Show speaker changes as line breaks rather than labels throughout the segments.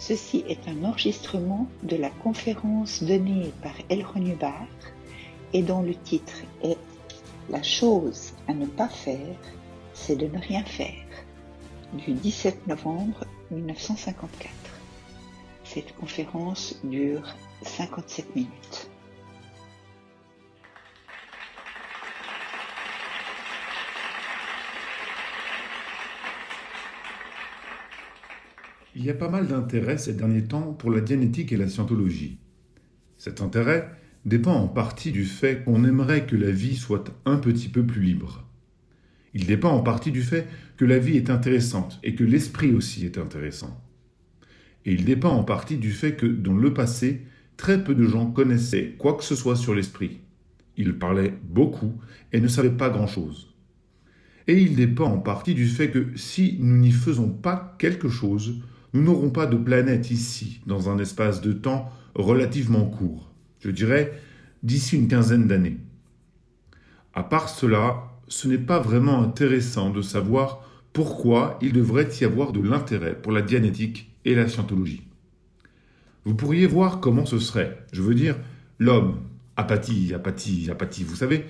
Ceci est un enregistrement de la conférence donnée par Elron Hubbard et dont le titre est La chose à ne pas faire, c'est de ne rien faire, du 17 novembre 1954. Cette conférence dure 57 minutes.
Il y a pas mal d'intérêt ces derniers temps pour la dianétique et la scientologie. Cet intérêt dépend en partie du fait qu'on aimerait que la vie soit un petit peu plus libre. Il dépend en partie du fait que la vie est intéressante et que l'esprit aussi est intéressant. Et il dépend en partie du fait que dans le passé, très peu de gens connaissaient quoi que ce soit sur l'esprit. Ils parlaient beaucoup et ne savaient pas grand-chose. Et il dépend en partie du fait que si nous n'y faisons pas quelque chose, nous n'aurons pas de planète ici, dans un espace de temps relativement court, je dirais d'ici une quinzaine d'années. À part cela, ce n'est pas vraiment intéressant de savoir pourquoi il devrait y avoir de l'intérêt pour la dianétique et la scientologie. Vous pourriez voir comment ce serait, je veux dire, l'homme, apathie, apathie, apathie, vous savez,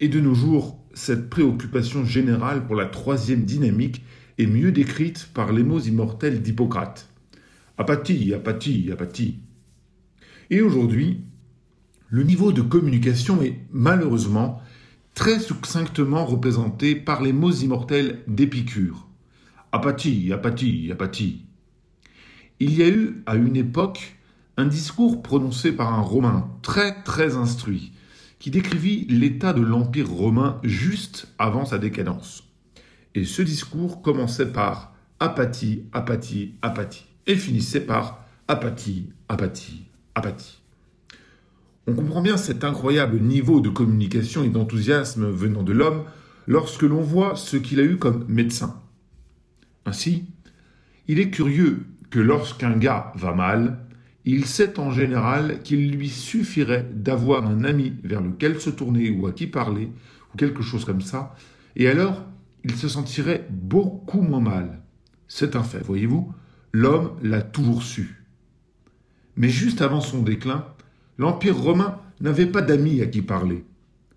et de nos jours, cette préoccupation générale pour la troisième dynamique est mieux décrite par les mots immortels d'Hippocrate. Apathie, apathie, apathie. Et aujourd'hui, le niveau de communication est malheureusement très succinctement représenté par les mots immortels d'Épicure. Apathie, apathie, apathie. Il y a eu, à une époque, un discours prononcé par un Romain très très instruit, qui décrivit l'état de l'Empire romain juste avant sa décadence. Et ce discours commençait par apathie, apathie, apathie, et finissait par apathie, apathie, apathie. On comprend bien cet incroyable niveau de communication et d'enthousiasme venant de l'homme lorsque l'on voit ce qu'il a eu comme médecin. Ainsi, il est curieux que lorsqu'un gars va mal, il sait en général qu'il lui suffirait d'avoir un ami vers lequel se tourner ou à qui parler, ou quelque chose comme ça, et alors il se sentirait beaucoup moins mal. C'est un fait, voyez-vous, l'homme l'a toujours su. Mais juste avant son déclin, l'Empire romain n'avait pas d'amis à qui parler.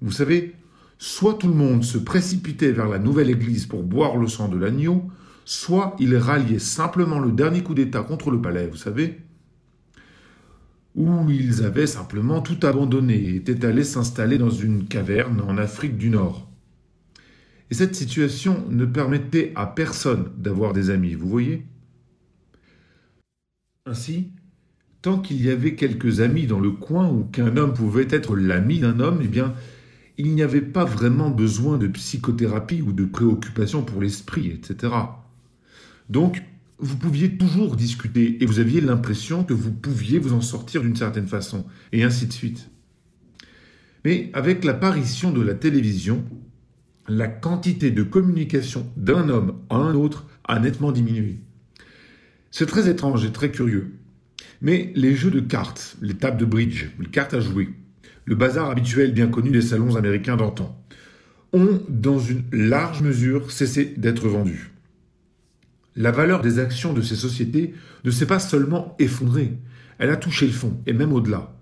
Vous savez, soit tout le monde se précipitait vers la nouvelle Église pour boire le sang de l'agneau, soit il ralliait simplement le dernier coup d'État contre le palais, vous savez, ou ils avaient simplement tout abandonné et étaient allés s'installer dans une caverne en Afrique du Nord. Et cette situation ne permettait à personne d'avoir des amis, vous voyez? Ainsi, tant qu'il y avait quelques amis dans le coin où qu'un homme pouvait être l'ami d'un homme, eh bien, il n'y avait pas vraiment besoin de psychothérapie ou de préoccupation pour l'esprit, etc. Donc, vous pouviez toujours discuter et vous aviez l'impression que vous pouviez vous en sortir d'une certaine façon, et ainsi de suite. Mais avec l'apparition de la télévision, la quantité de communication d'un homme à un autre a nettement diminué. C'est très étrange et très curieux. Mais les jeux de cartes, les tables de bridge, les cartes à jouer, le bazar habituel bien connu des salons américains d'antan, ont dans une large mesure cessé d'être vendus. La valeur des actions de ces sociétés ne s'est pas seulement effondrée, elle a touché le fond, et même au-delà.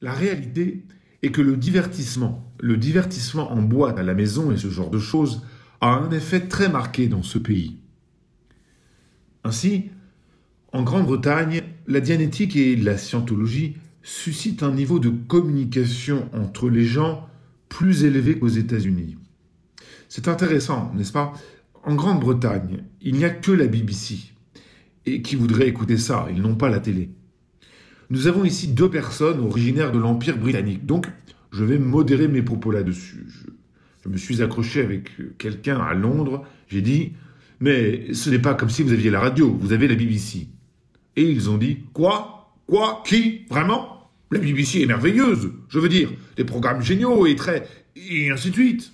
La réalité et que le divertissement, le divertissement en boîte à la maison et ce genre de choses, a un effet très marqué dans ce pays. Ainsi, en Grande-Bretagne, la dianétique et la scientologie suscitent un niveau de communication entre les gens plus élevé qu'aux États-Unis. C'est intéressant, n'est-ce pas? En Grande-Bretagne, il n'y a que la BBC. Et qui voudrait écouter ça Ils n'ont pas la télé. Nous avons ici deux personnes originaires de l'Empire britannique, donc je vais modérer mes propos là-dessus. Je, me suis accroché avec quelqu'un à Londres, j'ai dit, mais ce n'est pas comme si vous aviez la radio, vous avez la BBC. Et ils ont dit, quoi? Quoi? Qui? Vraiment? La BBC est merveilleuse, je veux dire, des programmes géniaux et très... et ainsi de suite.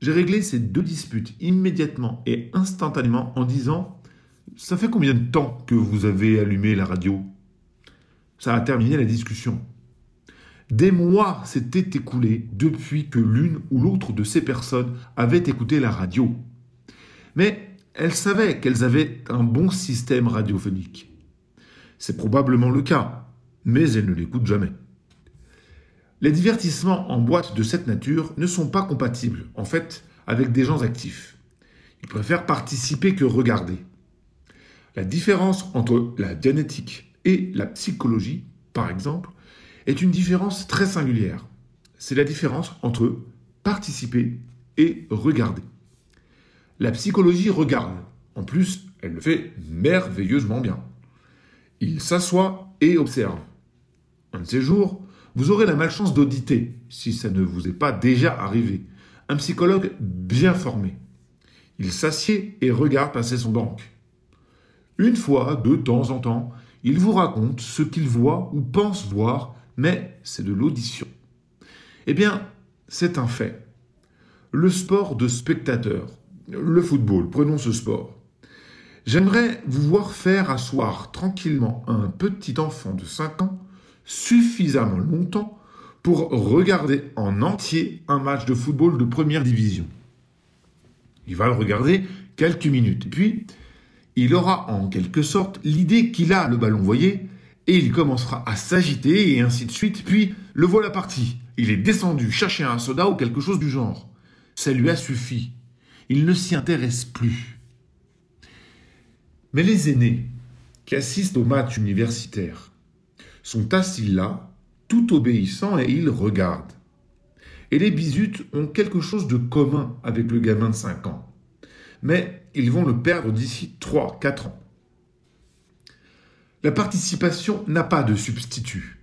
J'ai réglé ces deux disputes immédiatement et instantanément en disant, ça fait combien de temps que vous avez allumé la radio? Ça a terminé la discussion. Des mois s'étaient écoulés depuis que l'une ou l'autre de ces personnes avait écouté la radio. Mais elles savaient qu'elles avaient un bon système radiophonique. C'est probablement le cas, mais elles ne l'écoutent jamais. Les divertissements en boîte de cette nature ne sont pas compatibles, en fait, avec des gens actifs. Ils préfèrent participer que regarder. La différence entre la dianétique et la psychologie, par exemple, est une différence très singulière. C'est la différence entre participer et regarder. La psychologie regarde. En plus, elle le fait merveilleusement bien. Il s'assoit et observe. Un de ces jours, vous aurez la malchance d'auditer, si ça ne vous est pas déjà arrivé, un psychologue bien formé. Il s'assied et regarde passer son banque. Une fois, de temps en temps, il vous raconte ce qu'il voit ou pense voir, mais c'est de l'audition. Eh bien, c'est un fait. Le sport de spectateur, le football, prenons ce sport. J'aimerais vous voir faire asseoir tranquillement un petit enfant de 5 ans suffisamment longtemps pour regarder en entier un match de football de première division. Il va le regarder quelques minutes, puis il aura en quelque sorte l'idée qu'il a le ballon, voyez, et il commencera à s'agiter et ainsi de suite, puis le voilà parti. Il est descendu chercher un soda ou quelque chose du genre. Ça lui a suffi. Il ne s'y intéresse plus. Mais les aînés qui assistent au match universitaire sont assis là, tout obéissants, et ils regardent. Et les bisutes ont quelque chose de commun avec le gamin de 5 ans. Mais ils vont le perdre d'ici 3-4 ans. La participation n'a pas de substitut.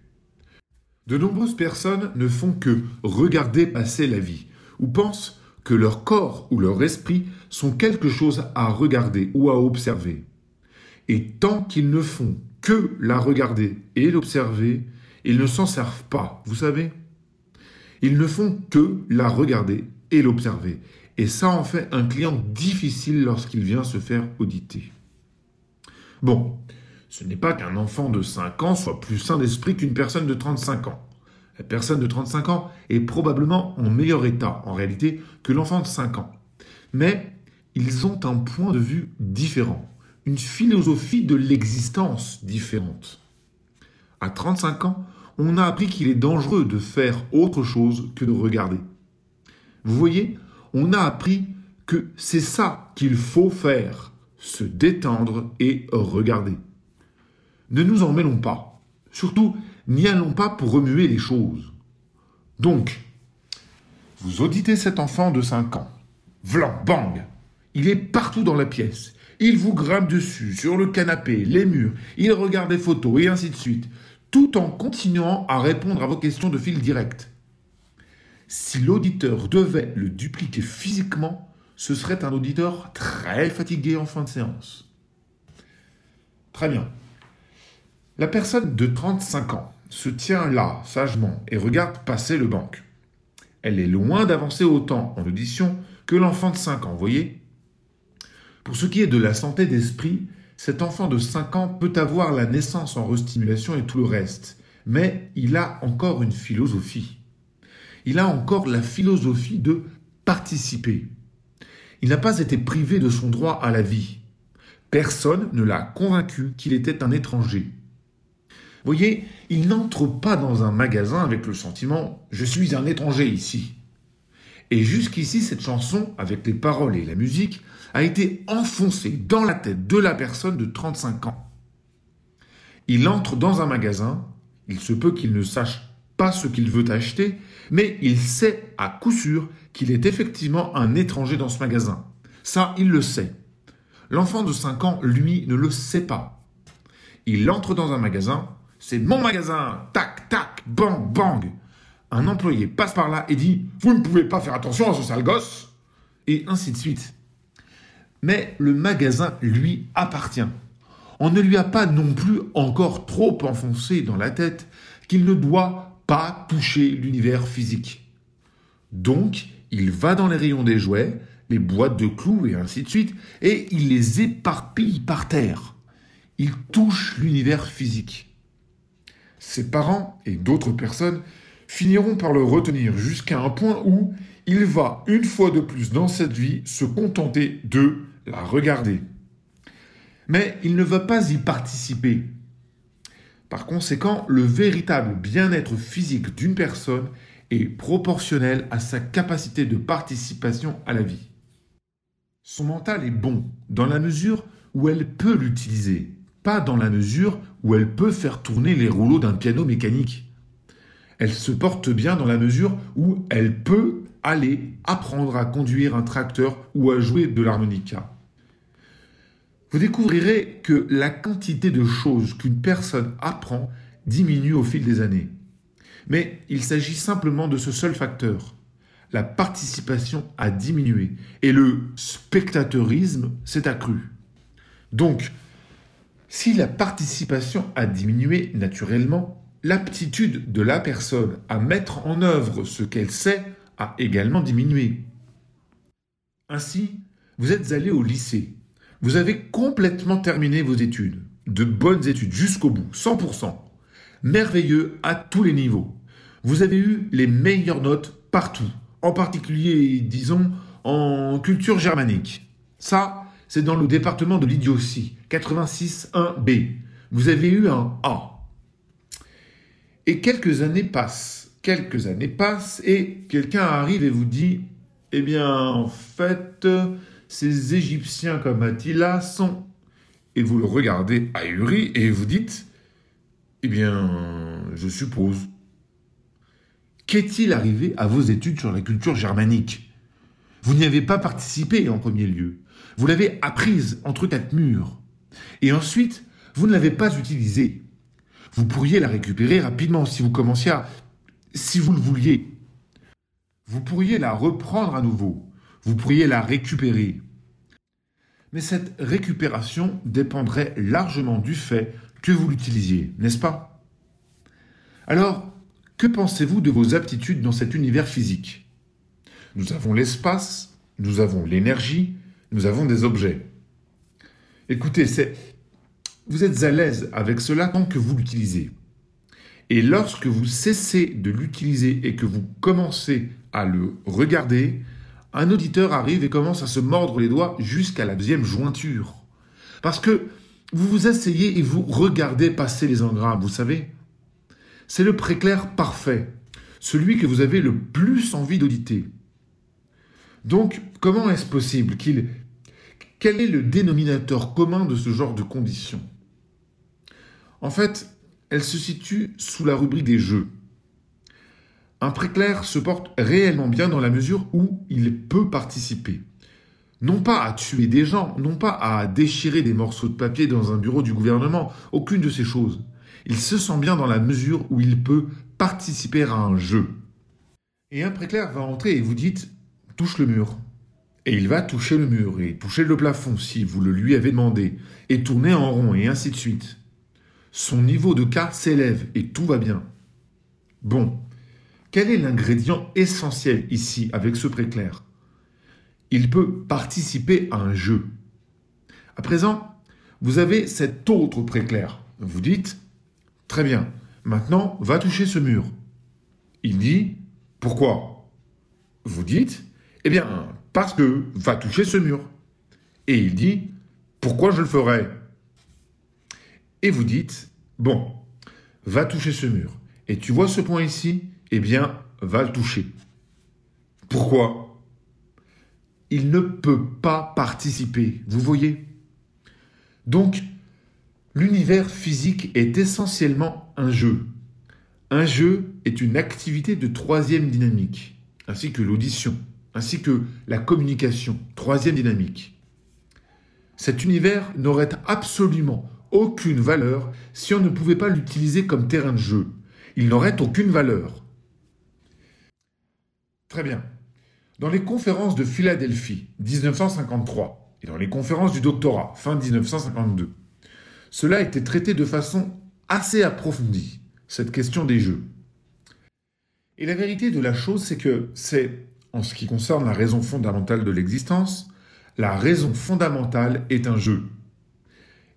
De nombreuses personnes ne font que regarder passer la vie, ou pensent que leur corps ou leur esprit sont quelque chose à regarder ou à observer. Et tant qu'ils ne font que la regarder et l'observer, ils ne s'en servent pas, vous savez Ils ne font que la regarder et l'observer. Et ça en fait un client difficile lorsqu'il vient se faire auditer. Bon, ce n'est pas qu'un enfant de 5 ans soit plus sain d'esprit qu'une personne de 35 ans. La personne de 35 ans est probablement en meilleur état, en réalité, que l'enfant de 5 ans. Mais ils ont un point de vue différent, une philosophie de l'existence différente. À 35 ans, on a appris qu'il est dangereux de faire autre chose que de regarder. Vous voyez, on a appris que c'est ça qu'il faut faire, se détendre et regarder. Ne nous en mêlons pas. Surtout, n'y allons pas pour remuer les choses. Donc, vous auditez cet enfant de 5 ans. Vlan, bang Il est partout dans la pièce. Il vous grimpe dessus, sur le canapé, les murs, il regarde des photos et ainsi de suite, tout en continuant à répondre à vos questions de fil direct. Si l'auditeur devait le dupliquer physiquement, ce serait un auditeur très fatigué en fin de séance. Très bien. La personne de 35 ans se tient là, sagement, et regarde passer le banc. Elle est loin d'avancer autant en audition que l'enfant de 5 ans, voyez? Pour ce qui est de la santé d'esprit, cet enfant de 5 ans peut avoir la naissance en restimulation et tout le reste, mais il a encore une philosophie. Il a encore la philosophie de participer. Il n'a pas été privé de son droit à la vie. Personne ne l'a convaincu qu'il était un étranger voyez, il n'entre pas dans un magasin avec le sentiment ⁇ Je suis un étranger ici ⁇ Et jusqu'ici, cette chanson, avec les paroles et la musique, a été enfoncée dans la tête de la personne de 35 ans. Il entre dans un magasin, il se peut qu'il ne sache pas ce qu'il veut acheter, mais il sait à coup sûr qu'il est effectivement un étranger dans ce magasin. Ça, il le sait. L'enfant de 5 ans, lui, ne le sait pas. Il entre dans un magasin, c'est mon magasin. Tac, tac, bang, bang. Un employé passe par là et dit Vous ne pouvez pas faire attention à ce sale gosse. Et ainsi de suite. Mais le magasin lui appartient. On ne lui a pas non plus encore trop enfoncé dans la tête qu'il ne doit pas toucher l'univers physique. Donc, il va dans les rayons des jouets, les boîtes de clous et ainsi de suite, et il les éparpille par terre. Il touche l'univers physique ses parents et d'autres personnes finiront par le retenir jusqu'à un point où il va, une fois de plus dans cette vie, se contenter de la regarder. Mais il ne va pas y participer. Par conséquent, le véritable bien-être physique d'une personne est proportionnel à sa capacité de participation à la vie. Son mental est bon dans la mesure où elle peut l'utiliser, pas dans la mesure où elle peut faire tourner les rouleaux d'un piano mécanique. Elle se porte bien dans la mesure où elle peut aller apprendre à conduire un tracteur ou à jouer de l'harmonica. Vous découvrirez que la quantité de choses qu'une personne apprend diminue au fil des années. Mais il s'agit simplement de ce seul facteur. La participation a diminué et le spectateurisme s'est accru. Donc, si la participation a diminué naturellement, l'aptitude de la personne à mettre en œuvre ce qu'elle sait a également diminué. Ainsi, vous êtes allé au lycée. Vous avez complètement terminé vos études. De bonnes études jusqu'au bout, 100%. Merveilleux à tous les niveaux. Vous avez eu les meilleures notes partout. En particulier, disons, en culture germanique. Ça, c'est dans le département de l'idiotie, 86-1B. Vous avez eu un A. Et quelques années passent, quelques années passent, et quelqu'un arrive et vous dit, eh bien, en fait, ces Égyptiens comme Attila sont... Et vous le regardez ahuri et vous dites, eh bien, je suppose. Qu'est-il arrivé à vos études sur la culture germanique? Vous n'y avez pas participé en premier lieu. Vous l'avez apprise entre quatre murs. Et ensuite, vous ne l'avez pas utilisée. Vous pourriez la récupérer rapidement si vous commenciez à... si vous le vouliez. Vous pourriez la reprendre à nouveau. Vous pourriez la récupérer. Mais cette récupération dépendrait largement du fait que vous l'utilisiez, n'est-ce pas? Alors, que pensez-vous de vos aptitudes dans cet univers physique? Nous avons l'espace, nous avons l'énergie, nous avons des objets. Écoutez, vous êtes à l'aise avec cela tant que vous l'utilisez. Et lorsque vous cessez de l'utiliser et que vous commencez à le regarder, un auditeur arrive et commence à se mordre les doigts jusqu'à la deuxième jointure. Parce que vous vous asseyez et vous regardez passer les engrammes, vous savez. C'est le préclair parfait, celui que vous avez le plus envie d'auditer. Donc, comment est-ce possible qu'il... Quel est le dénominateur commun de ce genre de conditions? En fait, elle se situe sous la rubrique des jeux. Un préclair se porte réellement bien dans la mesure où il peut participer. Non pas à tuer des gens, non pas à déchirer des morceaux de papier dans un bureau du gouvernement, aucune de ces choses. Il se sent bien dans la mesure où il peut participer à un jeu. Et un préclair va entrer et vous dites touche le mur. Et il va toucher le mur et toucher le plafond si vous le lui avez demandé, et tourner en rond et ainsi de suite. Son niveau de cas s'élève et tout va bien. Bon, quel est l'ingrédient essentiel ici avec ce préclair? Il peut participer à un jeu. À présent, vous avez cet autre préclair. Vous dites, très bien, maintenant va toucher ce mur. Il dit, pourquoi? Vous dites, eh bien, parce que va toucher ce mur. Et il dit, pourquoi je le ferais Et vous dites, bon, va toucher ce mur. Et tu vois ce point ici? Eh bien, va le toucher. Pourquoi? Il ne peut pas participer, vous voyez? Donc, l'univers physique est essentiellement un jeu. Un jeu est une activité de troisième dynamique, ainsi que l'audition ainsi que la communication, troisième dynamique. Cet univers n'aurait absolument aucune valeur si on ne pouvait pas l'utiliser comme terrain de jeu. Il n'aurait aucune valeur. Très bien. Dans les conférences de Philadelphie, 1953, et dans les conférences du doctorat, fin 1952, cela a été traité de façon assez approfondie, cette question des jeux. Et la vérité de la chose, c'est que c'est en ce qui concerne la raison fondamentale de l'existence, la raison fondamentale est un jeu.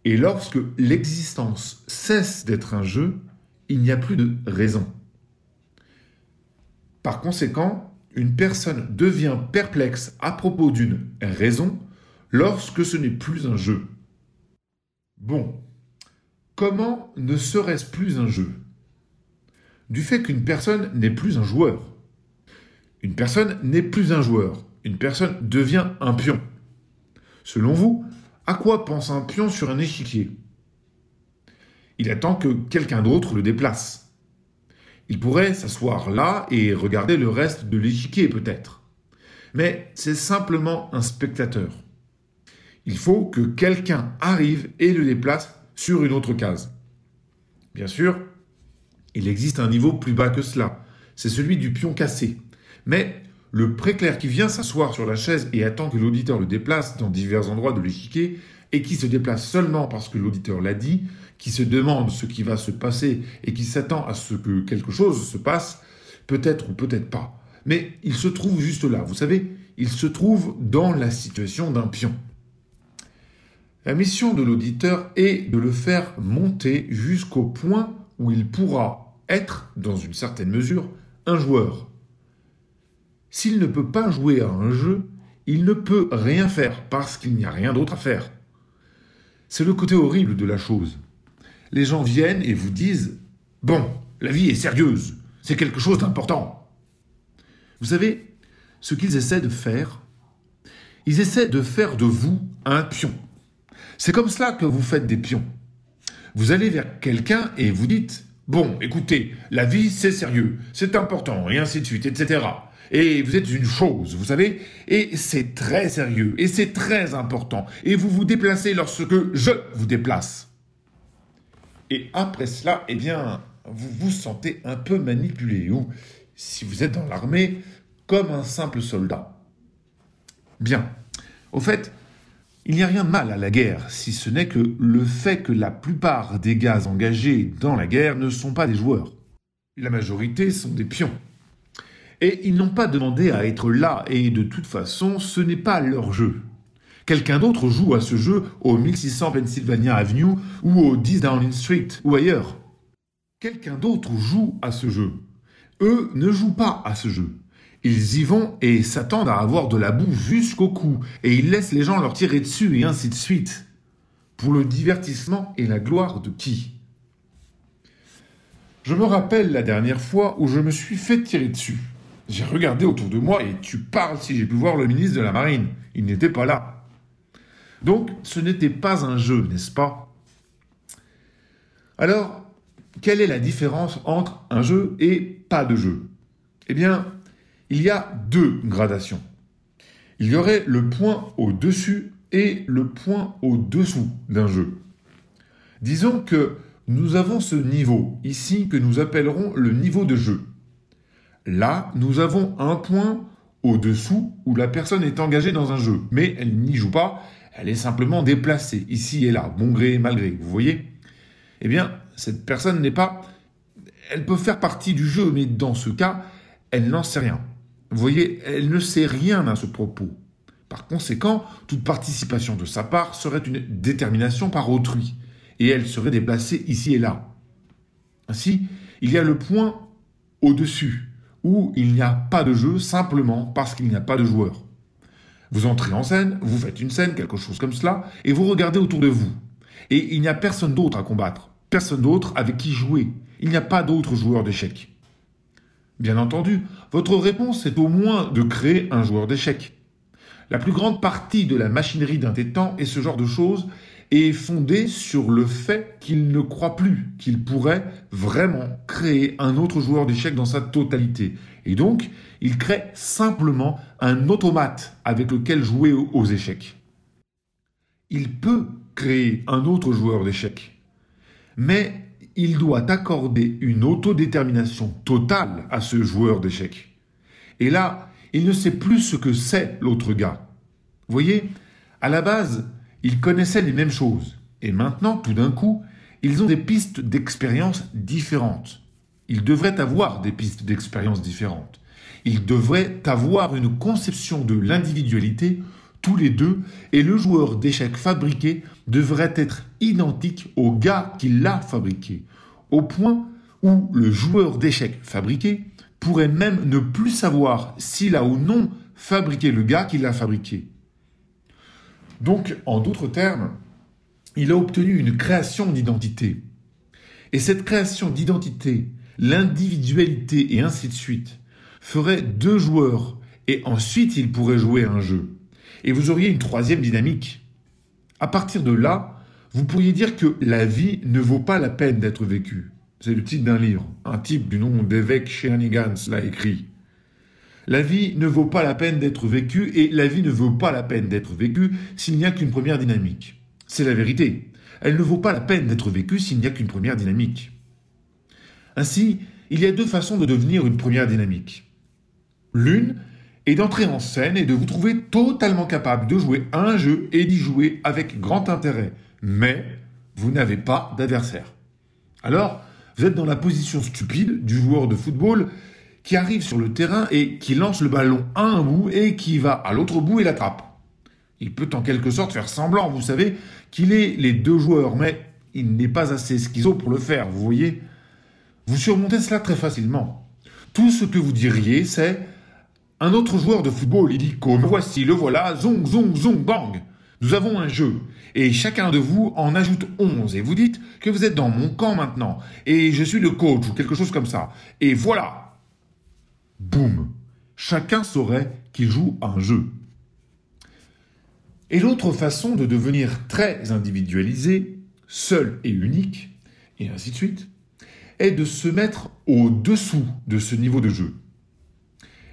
Et lorsque l'existence cesse d'être un jeu, il n'y a plus de raison. Par conséquent, une personne devient perplexe à propos d'une raison lorsque ce n'est plus un jeu. Bon, comment ne serait-ce plus un jeu? Du fait qu'une personne n'est plus un joueur. Une personne n'est plus un joueur. Une personne devient un pion. Selon vous, à quoi pense un pion sur un échiquier? Il attend que quelqu'un d'autre le déplace. Il pourrait s'asseoir là et regarder le reste de l'échiquier peut-être. Mais c'est simplement un spectateur. Il faut que quelqu'un arrive et le déplace sur une autre case. Bien sûr, il existe un niveau plus bas que cela. C'est celui du pion cassé. Mais le préclair qui vient s'asseoir sur la chaise et attend que l'auditeur le déplace dans divers endroits de l'échiquier, et qui se déplace seulement parce que l'auditeur l'a dit, qui se demande ce qui va se passer et qui s'attend à ce que quelque chose se passe, peut-être ou peut-être pas. Mais il se trouve juste là, vous savez, il se trouve dans la situation d'un pion. La mission de l'auditeur est de le faire monter jusqu'au point où il pourra être, dans une certaine mesure, un joueur. S'il ne peut pas jouer à un jeu, il ne peut rien faire parce qu'il n'y a rien d'autre à faire. C'est le côté horrible de la chose. Les gens viennent et vous disent Bon, la vie est sérieuse, c'est quelque chose d'important. Vous savez, ce qu'ils essaient de faire, ils essaient de faire de vous un pion. C'est comme cela que vous faites des pions. Vous allez vers quelqu'un et vous dites Bon, écoutez, la vie c'est sérieux, c'est important, et ainsi de suite, etc. Et vous êtes une chose, vous savez, et c'est très sérieux, et c'est très important, et vous vous déplacez lorsque je vous déplace. Et après cela, eh bien, vous vous sentez un peu manipulé, ou, si vous êtes dans l'armée, comme un simple soldat. Bien. Au fait, il n'y a rien de mal à la guerre, si ce n'est que le fait que la plupart des gars engagés dans la guerre ne sont pas des joueurs. La majorité sont des pions. Et ils n'ont pas demandé à être là, et de toute façon, ce n'est pas leur jeu. Quelqu'un d'autre joue à ce jeu au 1600 Pennsylvania Avenue ou au 10 Downing Street ou ailleurs. Quelqu'un d'autre joue à ce jeu. Eux ne jouent pas à ce jeu. Ils y vont et s'attendent à avoir de la boue jusqu'au cou, et ils laissent les gens leur tirer dessus et ainsi de suite. Pour le divertissement et la gloire de qui? Je me rappelle la dernière fois où je me suis fait tirer dessus. J'ai regardé autour de moi et tu parles si j'ai pu voir le ministre de la Marine. Il n'était pas là. Donc ce n'était pas un jeu, n'est-ce pas? Alors, quelle est la différence entre un jeu et pas de jeu? Eh bien, il y a deux gradations. Il y aurait le point au-dessus et le point au-dessous d'un jeu. Disons que nous avons ce niveau ici que nous appellerons le niveau de jeu. Là, nous avons un point au-dessous où la personne est engagée dans un jeu, mais elle n'y joue pas, elle est simplement déplacée ici et là, bon gré et mal gré, vous voyez? Eh bien, cette personne n'est pas... Elle peut faire partie du jeu, mais dans ce cas, elle n'en sait rien. Vous voyez, elle ne sait rien à ce propos. Par conséquent, toute participation de sa part serait une détermination par autrui, et elle serait déplacée ici et là. Ainsi, il y a le point au-dessus, où il n'y a pas de jeu simplement parce qu'il n'y a pas de joueur. Vous entrez en scène, vous faites une scène, quelque chose comme cela, et vous regardez autour de vous. Et il n'y a personne d'autre à combattre, personne d'autre avec qui jouer. Il n'y a pas d'autres joueurs d'échecs. Bien entendu, votre réponse est au moins de créer un joueur d'échecs. La plus grande partie de la machinerie d'un temps est ce genre de choses, est fondé sur le fait qu'il ne croit plus qu'il pourrait vraiment créer un autre joueur d'échecs dans sa totalité. Et donc, il crée simplement un automate avec lequel jouer aux échecs. Il peut créer un autre joueur d'échecs, mais il doit accorder une autodétermination totale à ce joueur d'échecs. Et là, il ne sait plus ce que c'est l'autre gars. Vous voyez, à la base, ils connaissaient les mêmes choses. Et maintenant, tout d'un coup, ils ont des pistes d'expérience différentes. Ils devraient avoir des pistes d'expérience différentes. Ils devraient avoir une conception de l'individualité tous les deux et le joueur d'échecs fabriqué devrait être identique au gars qui l'a fabriqué, au point où le joueur d'échecs fabriqué pourrait même ne plus savoir s'il a ou non fabriqué le gars qui l'a fabriqué. Donc, en d'autres termes, il a obtenu une création d'identité. Et cette création d'identité, l'individualité et ainsi de suite, ferait deux joueurs et ensuite il pourrait jouer un jeu. Et vous auriez une troisième dynamique. À partir de là, vous pourriez dire que la vie ne vaut pas la peine d'être vécue. C'est le titre d'un livre. Un type du nom d'évêque Shenanigans l'a écrit. La vie ne vaut pas la peine d'être vécue et la vie ne vaut pas la peine d'être vécue s'il n'y a qu'une première dynamique. C'est la vérité. Elle ne vaut pas la peine d'être vécue s'il n'y a qu'une première dynamique. Ainsi, il y a deux façons de devenir une première dynamique. L'une est d'entrer en scène et de vous trouver totalement capable de jouer un jeu et d'y jouer avec grand intérêt, mais vous n'avez pas d'adversaire. Alors, vous êtes dans la position stupide du joueur de football qui arrive sur le terrain et qui lance le ballon à un bout et qui va à l'autre bout et l'attrape. Il peut en quelque sorte faire semblant, vous savez, qu'il est les deux joueurs, mais il n'est pas assez schizo pour le faire, vous voyez. Vous surmontez cela très facilement. Tout ce que vous diriez, c'est un autre joueur de football, il dit comme voici, le voilà, zong, zong, zong, bang. Nous avons un jeu, et chacun de vous en ajoute 11, et vous dites que vous êtes dans mon camp maintenant, et je suis le coach, ou quelque chose comme ça. Et voilà, boum, chacun saurait qu'il joue un jeu. Et l'autre façon de devenir très individualisé, seul et unique, et ainsi de suite, est de se mettre au-dessous de ce niveau de jeu.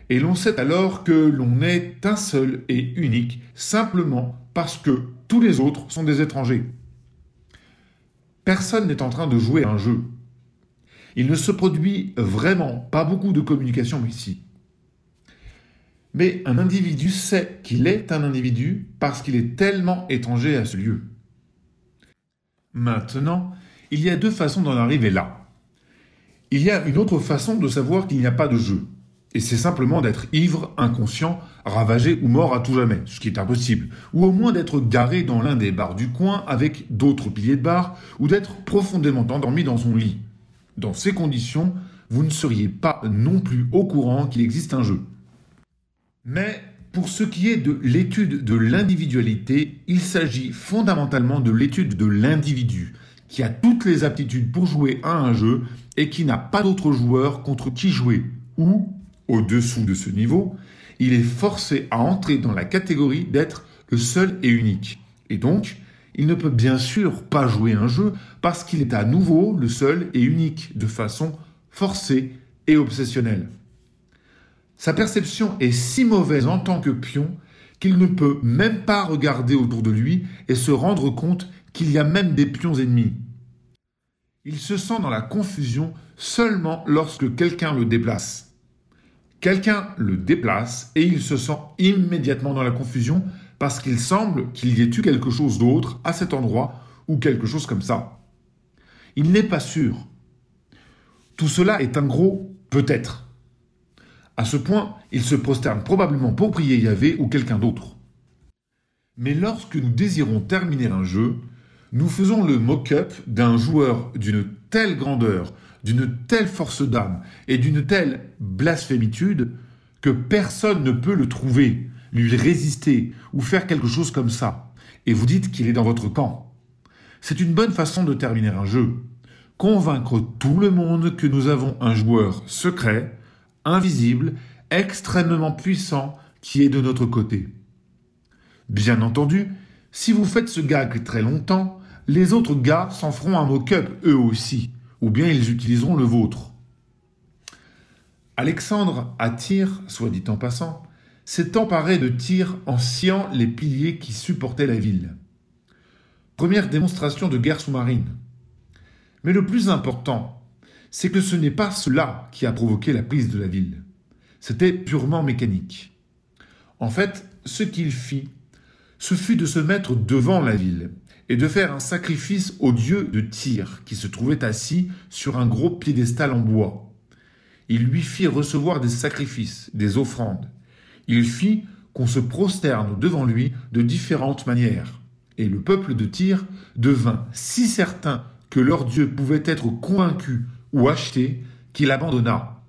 Et l'on sait alors que l'on est un seul et unique simplement parce que tous les autres sont des étrangers. Personne n'est en train de jouer un jeu. Il ne se produit vraiment pas beaucoup de communication ici. Mais un individu sait qu'il est un individu parce qu'il est tellement étranger à ce lieu. Maintenant, il y a deux façons d'en arriver là. Il y a une autre façon de savoir qu'il n'y a pas de jeu. Et c'est simplement d'être ivre, inconscient, ravagé ou mort à tout jamais, ce qui est impossible. Ou au moins d'être garé dans l'un des bars du coin avec d'autres piliers de bar, ou d'être profondément endormi dans son lit. Dans ces conditions, vous ne seriez pas non plus au courant qu'il existe un jeu. Mais pour ce qui est de l'étude de l'individualité, il s'agit fondamentalement de l'étude de l'individu, qui a toutes les aptitudes pour jouer à un jeu et qui n'a pas d'autre joueur contre qui jouer, ou, au-dessous de ce niveau, il est forcé à entrer dans la catégorie d'être le seul et unique. Et donc, il ne peut bien sûr pas jouer un jeu parce qu'il est à nouveau le seul et unique de façon forcée et obsessionnelle. Sa perception est si mauvaise en tant que pion qu'il ne peut même pas regarder autour de lui et se rendre compte qu'il y a même des pions ennemis. Il se sent dans la confusion seulement lorsque quelqu'un le déplace. Quelqu'un le déplace et il se sent immédiatement dans la confusion parce qu'il semble qu'il y ait eu quelque chose d'autre à cet endroit ou quelque chose comme ça. Il n'est pas sûr. Tout cela est un gros peut-être. À ce point, il se prosterne probablement pour prier Yahvé ou quelqu'un d'autre. Mais lorsque nous désirons terminer un jeu, nous faisons le mock-up d'un joueur d'une telle grandeur, d'une telle force d'âme et d'une telle blasphémitude que personne ne peut le trouver, lui résister ou faire quelque chose comme ça, et vous dites qu'il est dans votre camp. C'est une bonne façon de terminer un jeu. Convaincre tout le monde que nous avons un joueur secret, invisible, extrêmement puissant qui est de notre côté. Bien entendu, si vous faites ce gag très longtemps, les autres gars s'en feront un mock-up eux aussi, ou bien ils utiliseront le vôtre. Alexandre attire, soit dit en passant, s'est emparé de tirs en sciant les piliers qui supportaient la ville. Première démonstration de guerre sous-marine. Mais le plus important, c'est que ce n'est pas cela qui a provoqué la prise de la ville. C'était purement mécanique. En fait, ce qu'il fit, ce fut de se mettre devant la ville et de faire un sacrifice au dieu de tir qui se trouvait assis sur un gros piédestal en bois. Il lui fit recevoir des sacrifices, des offrandes, il fit qu'on se prosterne devant lui de différentes manières. Et le peuple de Tyr devint si certain que leur Dieu pouvait être convaincu ou acheté qu'il abandonna.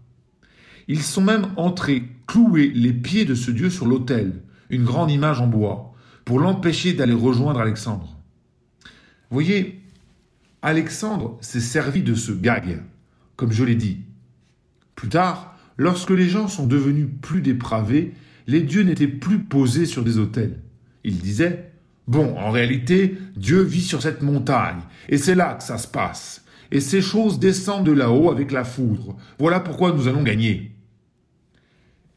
Ils sont même entrés clouer les pieds de ce Dieu sur l'autel, une grande image en bois, pour l'empêcher d'aller rejoindre Alexandre. Voyez, Alexandre s'est servi de ce gag, comme je l'ai dit. Plus tard, lorsque les gens sont devenus plus dépravés, les dieux n'étaient plus posés sur des autels. Ils disaient Bon, en réalité, Dieu vit sur cette montagne, et c'est là que ça se passe. Et ces choses descendent de là-haut avec la foudre. Voilà pourquoi nous allons gagner.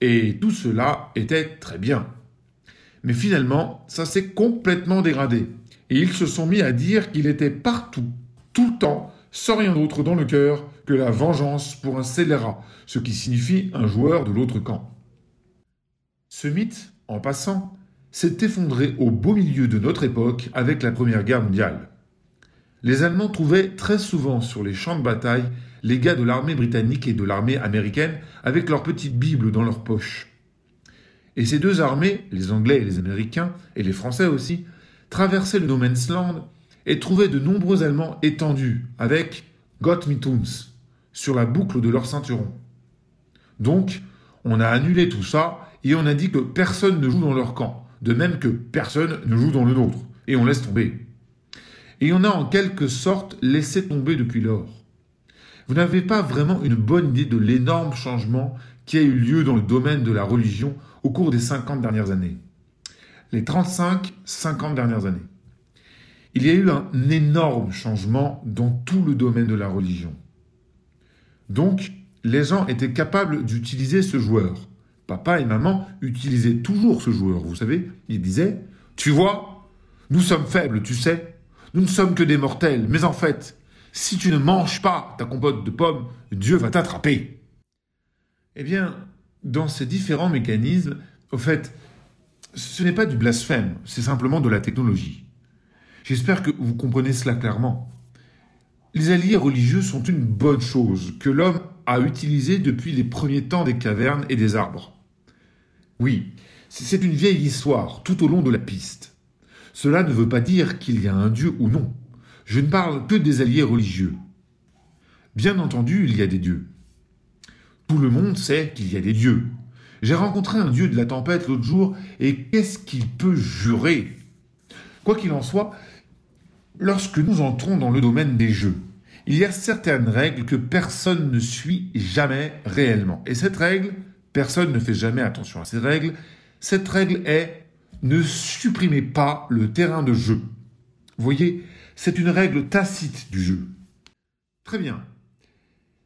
Et tout cela était très bien. Mais finalement, ça s'est complètement dégradé. Et ils se sont mis à dire qu'il était partout, tout le temps, sans rien d'autre dans le cœur que la vengeance pour un scélérat, ce qui signifie un joueur de l'autre camp. Ce mythe, en passant, s'est effondré au beau milieu de notre époque avec la Première Guerre mondiale. Les Allemands trouvaient très souvent sur les champs de bataille les gars de l'armée britannique et de l'armée américaine avec leurs petites Bibles dans leurs poches. Et ces deux armées, les Anglais et les Américains, et les Français aussi, traversaient le no man's land et trouvaient de nombreux Allemands étendus avec Gott mit uns sur la boucle de leur ceinturon. Donc, on a annulé tout ça et on a dit que personne ne joue dans leur camp, de même que personne ne joue dans le nôtre, et on laisse tomber. Et on a en quelque sorte laissé tomber depuis lors. Vous n'avez pas vraiment une bonne idée de l'énorme changement qui a eu lieu dans le domaine de la religion au cours des 50 dernières années. Les 35-50 dernières années. Il y a eu un énorme changement dans tout le domaine de la religion. Donc, les gens étaient capables d'utiliser ce joueur. Papa et maman utilisaient toujours ce joueur, vous savez. Ils disaient, tu vois, nous sommes faibles, tu sais. Nous ne sommes que des mortels, mais en fait, si tu ne manges pas ta compote de pommes, Dieu va t'attraper. Eh bien, dans ces différents mécanismes, au fait, ce n'est pas du blasphème, c'est simplement de la technologie. J'espère que vous comprenez cela clairement. Les alliés religieux sont une bonne chose que l'homme a utilisée depuis les premiers temps des cavernes et des arbres. Oui, c'est une vieille histoire tout au long de la piste. Cela ne veut pas dire qu'il y a un Dieu ou non. Je ne parle que des alliés religieux. Bien entendu, il y a des dieux. Tout le monde sait qu'il y a des dieux. J'ai rencontré un dieu de la tempête l'autre jour, et qu'est-ce qu'il peut jurer? Quoi qu'il en soit, lorsque nous entrons dans le domaine des jeux, il y a certaines règles que personne ne suit jamais réellement. Et cette règle, personne ne fait jamais attention à ces règles, cette règle est ne supprimez pas le terrain de jeu. Vous voyez, c'est une règle tacite du jeu. Très bien.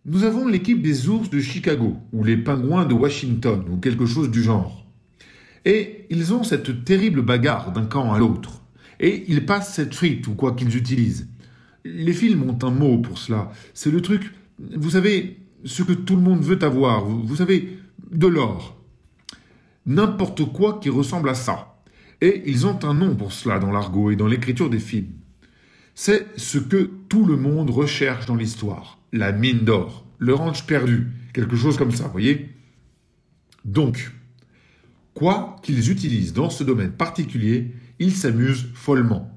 Nous avons l'équipe des ours de Chicago, ou les pingouins de Washington, ou quelque chose du genre. Et ils ont cette terrible bagarre d'un camp à l'autre. Et ils passent cette frite, ou quoi qu'ils utilisent. Les films ont un mot pour cela. C'est le truc, vous savez, ce que tout le monde veut avoir. Vous, savez, de l'or. N'importe quoi qui ressemble à ça. Et ils ont un nom pour cela dans l'argot et dans l'écriture des films. C'est ce que tout le monde recherche dans l'histoire. La mine d'or, le ranch perdu, quelque chose comme ça, voyez. Donc, quoi qu'ils utilisent dans ce domaine particulier, ils s'amusent follement.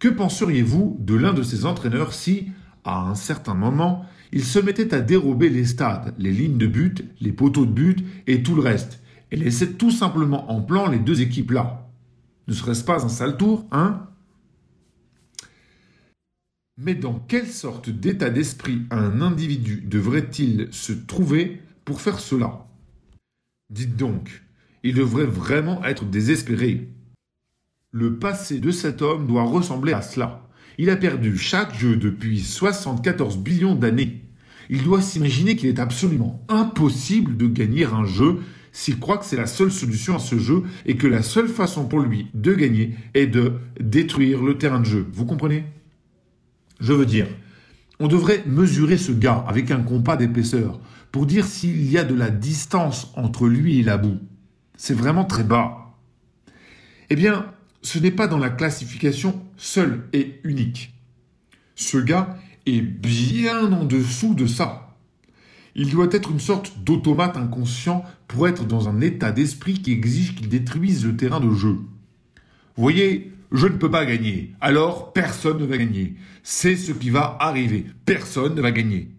Que penseriez-vous de l'un de ces entraîneurs si, à un certain moment, il se mettait à dérober les stades, les lignes de but, les poteaux de but et tout le reste, et laissait tout simplement en plan les deux équipes là Ne serait-ce pas un sale tour, hein? Mais dans quelle sorte d'état d'esprit un individu devrait-il se trouver pour faire cela? Dites donc, il devrait vraiment être désespéré. Le passé de cet homme doit ressembler à cela. Il a perdu chaque jeu depuis 74 billions d'années. Il doit s'imaginer qu'il est absolument impossible de gagner un jeu s'il croit que c'est la seule solution à ce jeu et que la seule façon pour lui de gagner est de détruire le terrain de jeu. Vous comprenez? Je veux dire, on devrait mesurer ce gars avec un compas d'épaisseur pour dire s'il y a de la distance entre lui et la boue. C'est vraiment très bas. Eh bien, ce n'est pas dans la classification seule et unique. Ce gars est bien en dessous de ça. Il doit être une sorte d'automate inconscient pour être dans un état d'esprit qui exige qu'il détruise le terrain de jeu. Voyez, je ne peux pas gagner. Alors, personne ne va gagner. C'est ce qui va arriver. Personne ne va gagner.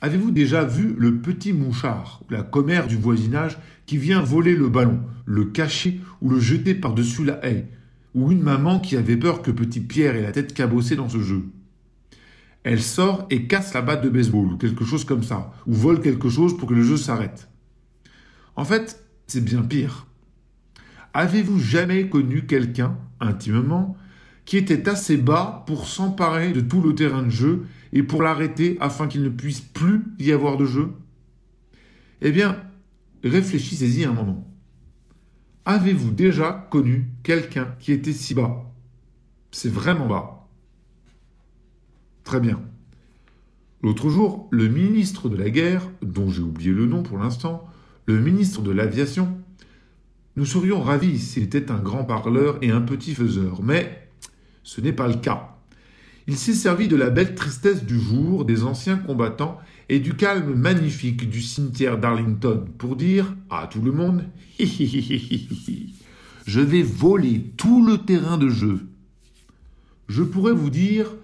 Avez-vous déjà vu le petit mouchard, la commère du voisinage, qui vient voler le ballon, le cacher ou le jeter par-dessus la haie, ou une maman qui avait peur que petit Pierre ait la tête cabossée dans ce jeu? Elle sort et casse la batte de baseball ou quelque chose comme ça, ou vole quelque chose pour que le jeu s'arrête. En fait, c'est bien pire. Avez-vous jamais connu quelqu'un, intimement, qui était assez bas pour s'emparer de tout le terrain de jeu et pour l'arrêter afin qu'il ne puisse plus y avoir de jeu? Eh bien, réfléchissez-y un moment. Avez-vous déjà connu quelqu'un qui était si bas? C'est vraiment bas. Très bien. L'autre jour, le ministre de la guerre, dont j'ai oublié le nom pour l'instant, le ministre de l'aviation, nous serions ravis s'il était un grand parleur et un petit faiseur, mais ce n'est pas le cas. Il s'est servi de la belle tristesse du jour des anciens combattants et du calme magnifique du cimetière d'Arlington pour dire à tout le monde Je vais voler tout le terrain de jeu. Je pourrais vous dire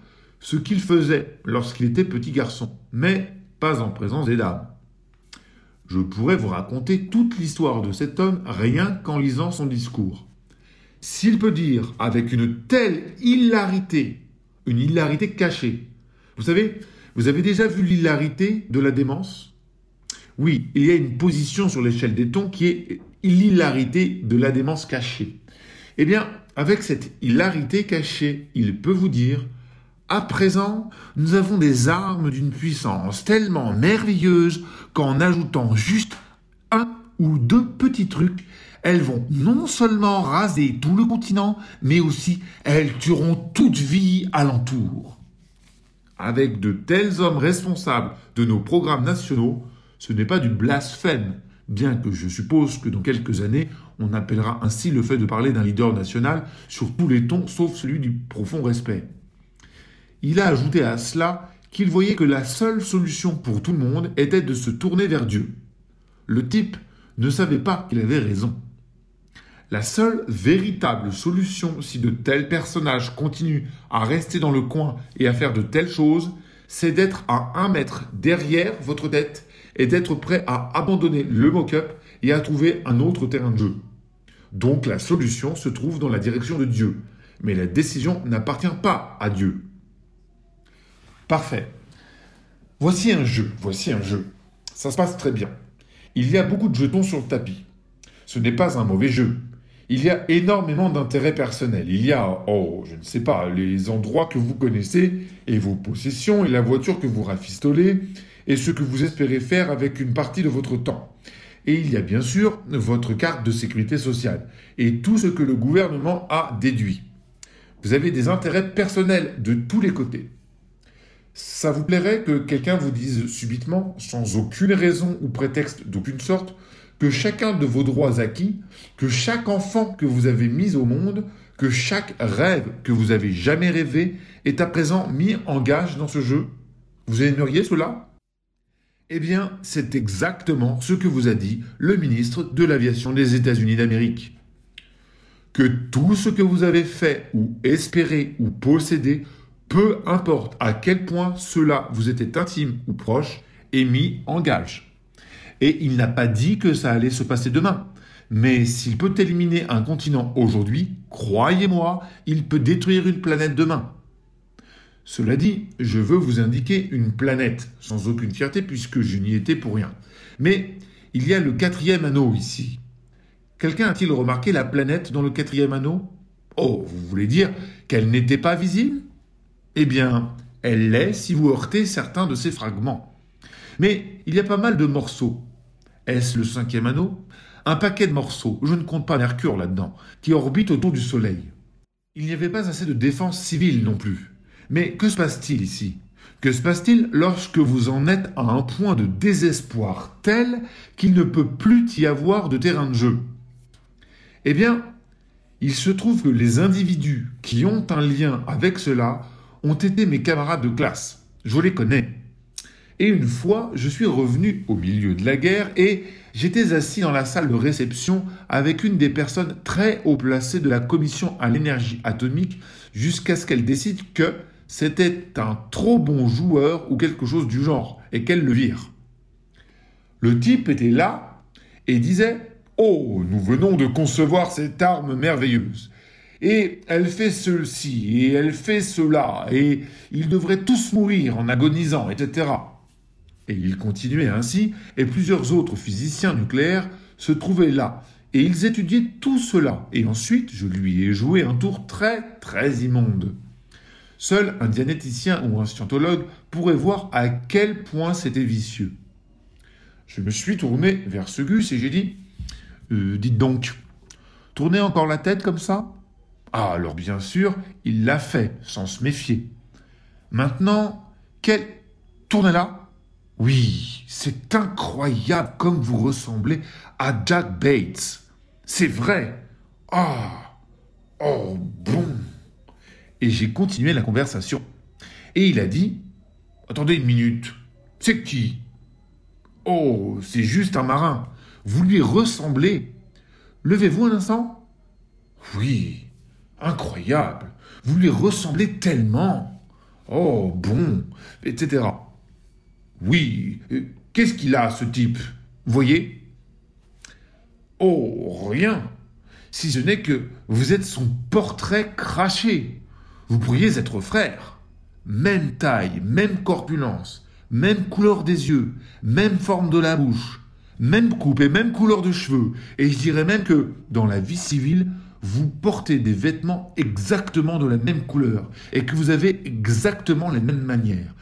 ce qu'il faisait lorsqu'il était petit garçon, mais pas en présence des dames. Je pourrais vous raconter toute l'histoire de cet homme rien qu'en lisant son discours. S'il peut dire avec une telle hilarité, une hilarité cachée, vous savez, vous avez déjà vu l'hilarité de la démence? Oui, il y a une position sur l'échelle des tons qui est l'hilarité de la démence cachée. Eh bien, avec cette hilarité cachée, il peut vous dire à présent, nous avons des armes d'une puissance tellement merveilleuse qu'en ajoutant juste un ou deux petits trucs, elles vont non seulement raser tout le continent, mais aussi elles tueront toute vie alentour. Avec de tels hommes responsables de nos programmes nationaux, ce n'est pas du blasphème, bien que je suppose que dans quelques années, on appellera ainsi le fait de parler d'un leader national sur tous les tons, sauf celui du profond respect. Il a ajouté à cela qu'il voyait que la seule solution pour tout le monde était de se tourner vers Dieu. Le type ne savait pas qu'il avait raison. La seule véritable solution si de tels personnages continuent à rester dans le coin et à faire de telles choses, c'est d'être à un mètre derrière votre tête et d'être prêt à abandonner le mock-up et à trouver un autre terrain de jeu. Donc la solution se trouve dans la direction de Dieu, mais la décision n'appartient pas à Dieu. Parfait. Voici un jeu, voici un jeu. Ça se passe très bien. Il y a beaucoup de jetons sur le tapis. Ce n'est pas un mauvais jeu. Il y a énormément d'intérêts personnels. Il y a, oh, je ne sais pas, les endroits que vous connaissez et vos possessions et la voiture que vous rafistolez et ce que vous espérez faire avec une partie de votre temps. Et il y a bien sûr votre carte de sécurité sociale et tout ce que le gouvernement a déduit. Vous avez des intérêts personnels de tous les côtés. Ça vous plairait que quelqu'un vous dise subitement, sans aucune raison ou prétexte d'aucune sorte, que chacun de vos droits acquis, que chaque enfant que vous avez mis au monde, que chaque rêve que vous avez jamais rêvé est à présent mis en gage dans ce jeu? Vous aimeriez cela? Eh bien, c'est exactement ce que vous a dit le ministre de l'Aviation des États-Unis d'Amérique. Que tout ce que vous avez fait ou espéré ou possédé peu importe à quel point cela vous était intime ou proche, est mis en gage. Et il n'a pas dit que ça allait se passer demain. Mais s'il peut éliminer un continent aujourd'hui, croyez-moi, il peut détruire une planète demain. Cela dit, je veux vous indiquer une planète, sans aucune fierté puisque je n'y étais pour rien. Mais il y a le quatrième anneau ici. Quelqu'un a-t-il remarqué la planète dans le quatrième anneau? Oh, vous voulez dire qu'elle n'était pas visible? Eh bien, elle l'est si vous heurtez certains de ses fragments. Mais il y a pas mal de morceaux. Est-ce le cinquième anneau? Un paquet de morceaux, je ne compte pas Mercure là-dedans, qui orbite autour du Soleil. Il n'y avait pas assez de défense civile non plus. Mais que se passe-t-il ici? Que se passe-t-il lorsque vous en êtes à un point de désespoir tel qu'il ne peut plus y avoir de terrain de jeu? Eh bien, il se trouve que les individus qui ont un lien avec cela ont été mes camarades de classe. Je les connais. Et une fois, je suis revenu au milieu de la guerre et j'étais assis dans la salle de réception avec une des personnes très haut placées de la commission à l'énergie atomique jusqu'à ce qu'elle décide que c'était un trop bon joueur ou quelque chose du genre et qu'elle le vire. Le type était là et disait Oh, nous venons de concevoir cette arme merveilleuse. Et elle fait ceci, et elle fait cela, et ils devraient tous mourir en agonisant, etc. Et il continuait ainsi, et plusieurs autres physiciens nucléaires se trouvaient là, et ils étudiaient tout cela, et ensuite je lui ai joué un tour très très immonde. Seul un dianéticien ou un scientologue pourrait voir à quel point c'était vicieux. Je me suis tourné vers ce gus et j'ai dit euh, Dites donc, tournez encore la tête comme ça? Ah, alors bien sûr, il l'a fait, sans se méfier. Maintenant, quel... Tournez-là Oui, c'est incroyable comme vous ressemblez à Jack Bates. C'est vrai. Ah Oh, bon Et j'ai continué la conversation. Et il a dit Attendez une minute. C'est qui? Oh, c'est juste un marin. Vous lui ressemblez. Levez-vous un instant? Oui, Incroyable. Vous lui ressemblez tellement. Oh, bon, etc. Oui, euh, qu'est-ce qu'il a, ce type Voyez? Oh, rien. Si ce n'est que vous êtes son portrait craché. Vous pourriez être frère. Même taille, même corpulence, même couleur des yeux, même forme de la bouche, même coupe et même couleur de cheveux. Et je dirais même que, dans la vie civile, vous portez des vêtements exactement de la même couleur et que vous avez exactement les mêmes manières.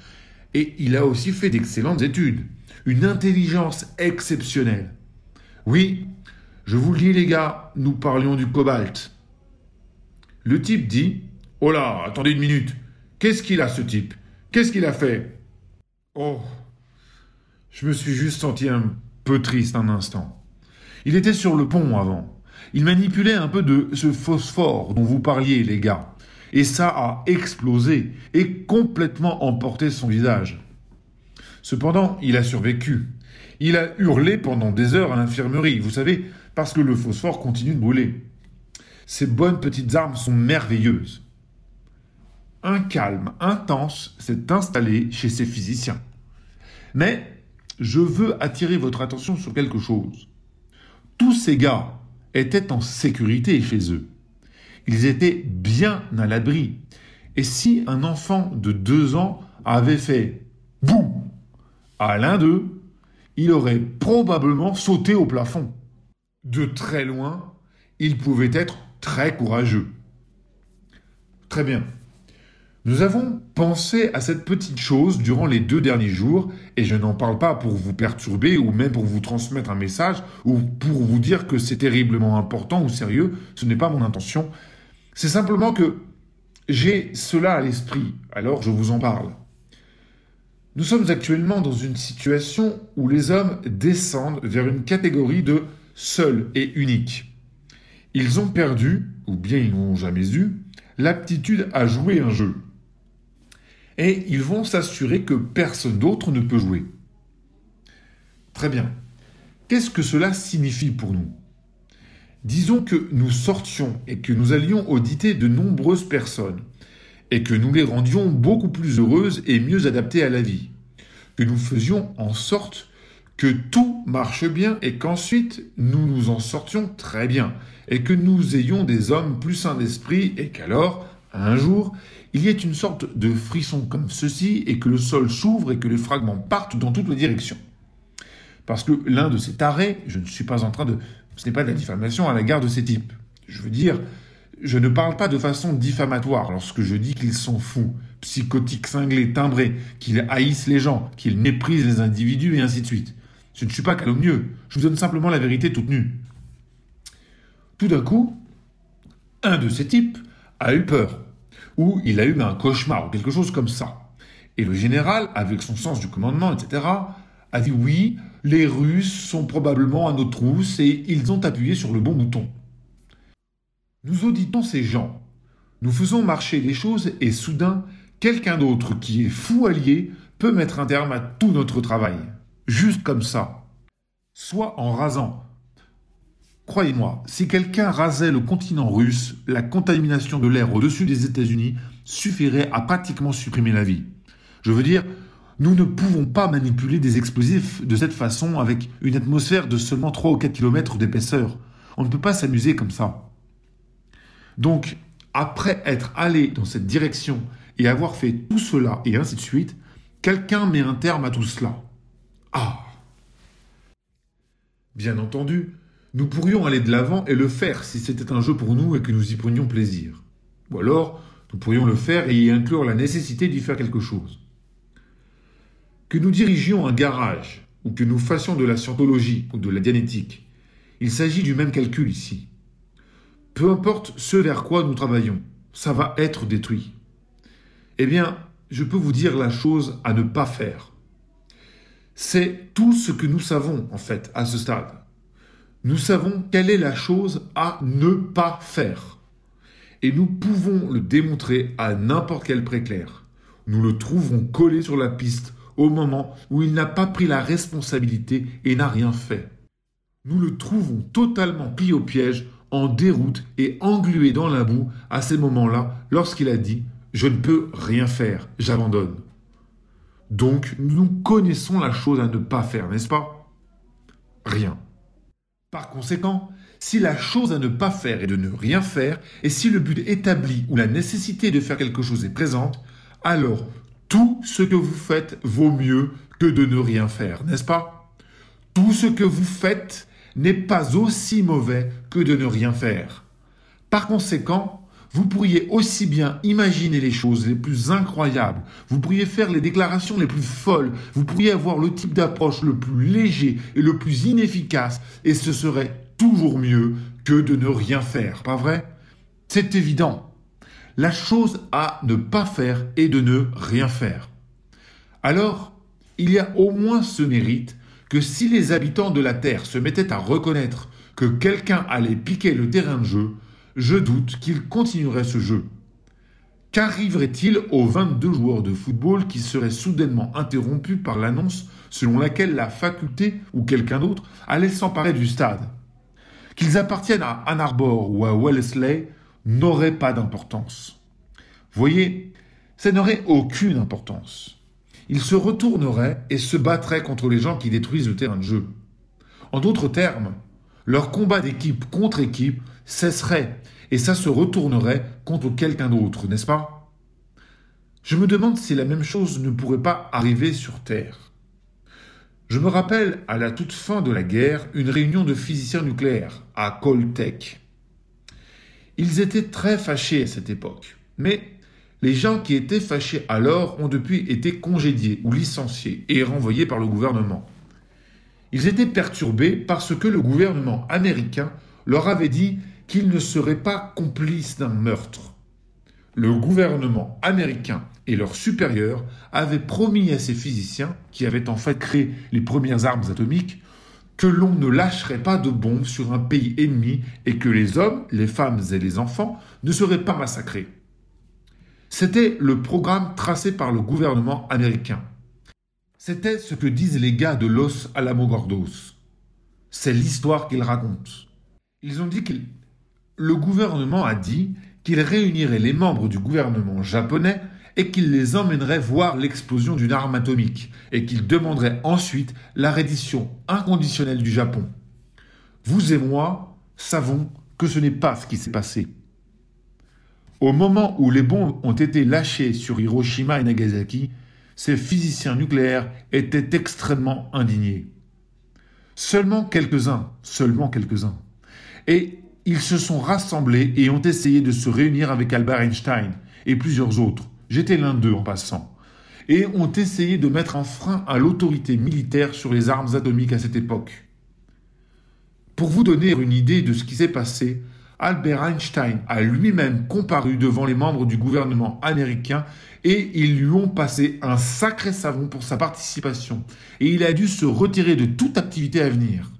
Et il a aussi fait d'excellentes études, une intelligence exceptionnelle. Oui, je vous le dis les gars, nous parlions du cobalt. Le type dit Oh là, attendez une minute, qu'est-ce qu'il a ce type? Qu'est-ce qu'il a fait? Oh, je me suis juste senti un peu triste un instant. Il était sur le pont avant. Il manipulait un peu de ce phosphore dont vous parliez, les gars. Et ça a explosé et complètement emporté son visage. Cependant, il a survécu. Il a hurlé pendant des heures à l'infirmerie, vous savez, parce que le phosphore continue de brûler. Ces bonnes petites armes sont merveilleuses. Un calme intense s'est installé chez ces physiciens. Mais je veux attirer votre attention sur quelque chose. Tous ces gars étaient en sécurité chez eux. Ils étaient bien à l'abri. Et si un enfant de deux ans avait fait boum à l'un d'eux, il aurait probablement sauté au plafond. De très loin, il pouvait être très courageux. Très bien. Nous avons pensé à cette petite chose durant les deux derniers jours, et je n'en parle pas pour vous perturber ou même pour vous transmettre un message ou pour vous dire que c'est terriblement important ou sérieux, ce n'est pas mon intention. C'est simplement que j'ai cela à l'esprit, alors je vous en parle. Nous sommes actuellement dans une situation où les hommes descendent vers une catégorie de seuls et uniques. Ils ont perdu, ou bien ils n'ont jamais eu, l'aptitude à jouer un jeu et ils vont s'assurer que personne d'autre ne peut jouer. Très bien. Qu'est-ce que cela signifie pour nous? Disons que nous sortions et que nous allions auditer de nombreuses personnes, et que nous les rendions beaucoup plus heureuses et mieux adaptées à la vie, que nous faisions en sorte que tout marche bien et qu'ensuite nous nous en sortions très bien, et que nous ayons des hommes plus sains d'esprit et qu'alors, un jour, il y ait une sorte de frisson comme ceci et que le sol s'ouvre et que les fragments partent dans toutes les directions. Parce que l'un de ces tarés, je ne suis pas en train de... Ce n'est pas de la diffamation à l'égard de ces types. Je veux dire, je ne parle pas de façon diffamatoire lorsque je dis qu'ils sont fous, psychotiques, cinglés, timbrés, qu'ils haïssent les gens, qu'ils méprisent les individus et ainsi de suite. Je ne suis pas calomnieux, je vous donne simplement la vérité toute nue. Tout d'un coup, un de ces types a eu peur où il a eu un cauchemar ou quelque chose comme ça. Et le général, avec son sens du commandement, etc., a dit oui, les Russes sont probablement à notre trousse et ils ont appuyé sur le bon bouton. Nous auditons ces gens, nous faisons marcher les choses et soudain, quelqu'un d'autre qui est fou allié peut mettre un terme à tout notre travail. Juste comme ça. Soit en rasant Croyez-moi, si quelqu'un rasait le continent russe, la contamination de l'air au-dessus des États-Unis suffirait à pratiquement supprimer la vie. Je veux dire, Nous ne pouvons pas manipuler des explosifs de cette façon avec une atmosphère de seulement 3 ou 4 km d'épaisseur. On ne peut pas s'amuser comme ça. Donc, après être allé dans cette direction et avoir fait tout cela et ainsi de suite, quelqu'un met un terme à tout cela. Ah Bien entendu, nous pourrions aller de l'avant et le faire si c'était un jeu pour nous et que nous y prenions plaisir. Ou alors, nous pourrions le faire et y inclure la nécessité d'y faire quelque chose. Que nous dirigions un garage, ou que nous fassions de la scientologie ou de la dianétique, il s'agit du même calcul ici. Peu importe ce vers quoi nous travaillons, ça va être détruit. Eh bien, je peux vous dire la chose à ne pas faire. C'est tout ce que nous savons, en fait, à ce stade. Nous savons quelle est la chose à ne pas faire. Et nous pouvons le démontrer à n'importe quel préclair. Nous le trouverons collé sur la piste au moment où il n'a pas pris la responsabilité et n'a rien fait. Nous le trouvons totalement pris au piège, en déroute et englué dans la boue à ces moments-là lorsqu'il a dit ⁇ Je ne peux rien faire, j'abandonne ⁇ Donc nous connaissons la chose à ne pas faire, n'est-ce pas? Rien. Par conséquent, si la chose à ne pas faire est de ne rien faire, et si le but établi ou la nécessité de faire quelque chose est présente, alors tout ce que vous faites vaut mieux que de ne rien faire, n'est-ce pas? Tout ce que vous faites n'est pas aussi mauvais que de ne rien faire. Par conséquent, vous pourriez aussi bien imaginer les choses les plus incroyables, vous pourriez faire les déclarations les plus folles, vous pourriez avoir le type d'approche le plus léger et le plus inefficace, et ce serait toujours mieux que de ne rien faire, pas vrai? C'est évident. La chose à ne pas faire est de ne rien faire. Alors, il y a au moins ce mérite que si les habitants de la Terre se mettaient à reconnaître que quelqu'un allait piquer le terrain de jeu, je doute qu'ils continueraient ce jeu. Qu'arriverait-il aux 22 joueurs de football qui seraient soudainement interrompus par l'annonce selon laquelle la faculté ou quelqu'un d'autre allait s'emparer du stade? Qu'ils appartiennent à Ann Arbor ou à Wellesley n'aurait pas d'importance. Voyez, ça n'aurait aucune importance. Ils se retourneraient et se battraient contre les gens qui détruisent le terrain de jeu. En d'autres termes, leur combat d'équipe contre équipe cesserait et ça se retournerait contre quelqu'un d'autre, n'est-ce pas? Je me demande si la même chose ne pourrait pas arriver sur Terre. Je me rappelle à la toute fin de la guerre une réunion de physiciens nucléaires à Coltech. Ils étaient très fâchés à cette époque, mais les gens qui étaient fâchés alors ont depuis été congédiés ou licenciés et renvoyés par le gouvernement. Ils étaient perturbés parce que le gouvernement américain leur avait dit qu'ils ne seraient pas complices d'un meurtre. Le gouvernement américain et leurs supérieurs avaient promis à ces physiciens, qui avaient en fait créé les premières armes atomiques, que l'on ne lâcherait pas de bombes sur un pays ennemi et que les hommes, les femmes et les enfants ne seraient pas massacrés. C'était le programme tracé par le gouvernement américain. C'était ce que disent les gars de Los Alamo-Gordos. C'est l'histoire qu'ils racontent. Ils ont dit que le gouvernement a dit qu'il réunirait les membres du gouvernement japonais et qu'il les emmènerait voir l'explosion d'une arme atomique et qu'il demanderait ensuite la reddition inconditionnelle du Japon. Vous et moi savons que ce n'est pas ce qui s'est passé. Au moment où les bombes ont été lâchées sur Hiroshima et Nagasaki, ces physiciens nucléaires étaient extrêmement indignés. Seulement quelques-uns, seulement quelques-uns. Et ils se sont rassemblés et ont essayé de se réunir avec Albert Einstein et plusieurs autres j'étais l'un d'eux en passant, et ont essayé de mettre un frein à l'autorité militaire sur les armes atomiques à cette époque. Pour vous donner une idée de ce qui s'est passé, Albert Einstein a lui-même comparu devant les membres du gouvernement américain et ils lui ont passé un sacré savon pour sa participation et il a dû se retirer de toute activité à venir.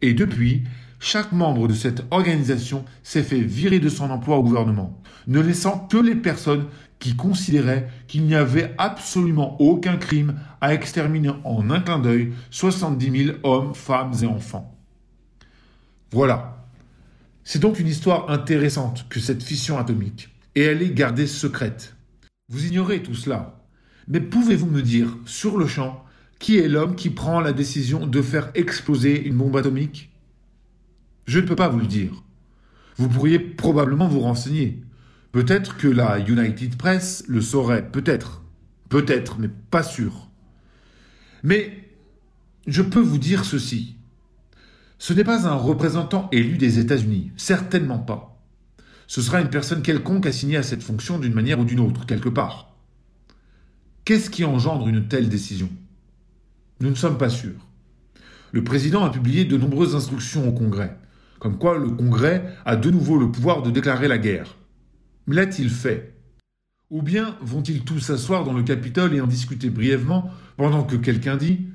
Et depuis, chaque membre de cette organisation s'est fait virer de son emploi au gouvernement, ne laissant que les personnes qui considérait qu'il n'y avait absolument aucun crime à exterminer en un clin d'œil 70 000 hommes, femmes et enfants. Voilà. C'est donc une histoire intéressante que cette fission atomique, et elle est gardée secrète. Vous ignorez tout cela. Mais pouvez-vous me dire, sur le champ, qui est l'homme qui prend la décision de faire exploser une bombe atomique? Je ne peux pas vous le dire. Vous pourriez probablement vous renseigner. Peut-être que la United Press le saurait, peut-être. Peut-être, mais pas sûr. Mais je peux vous dire ceci. Ce n'est pas un représentant élu des États-Unis, certainement pas. Ce sera une personne quelconque assignée à cette fonction d'une manière ou d'une autre, quelque part. Qu'est-ce qui engendre une telle décision? Nous ne sommes pas sûrs. Le président a publié de nombreuses instructions au Congrès, comme quoi le Congrès a de nouveau le pouvoir de déclarer la guerre. Mais l'a-t-il fait? Ou bien vont-ils tous s'asseoir dans le Capitole et en discuter brièvement pendant que quelqu'un dit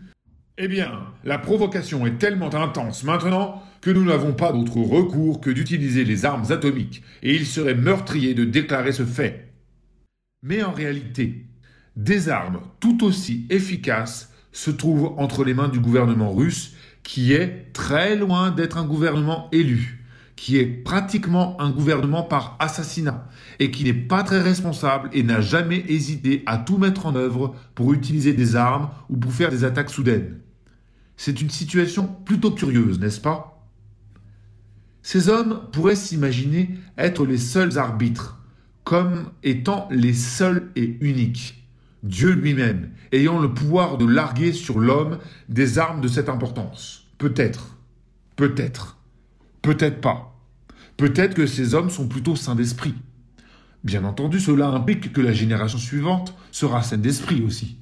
eh bien, la provocation est tellement intense maintenant que nous n'avons pas d'autre recours que d'utiliser les armes atomiques, et il serait meurtrier de déclarer ce fait. Mais en réalité, des armes tout aussi efficaces se trouvent entre les mains du gouvernement russe, qui est très loin d'être un gouvernement élu, qui est pratiquement un gouvernement par assassinat, et qui n'est pas très responsable et n'a jamais hésité à tout mettre en œuvre pour utiliser des armes ou pour faire des attaques soudaines. C'est une situation plutôt curieuse, n'est-ce pas? Ces hommes pourraient s'imaginer être les seuls arbitres, comme étant les seuls et uniques. Dieu lui-même, ayant le pouvoir de larguer sur l'homme des armes de cette importance. Peut-être, peut-être, peut-être pas. Peut-être que ces hommes sont plutôt saints d'esprit. Bien entendu, cela implique que la génération suivante sera saine d'esprit aussi.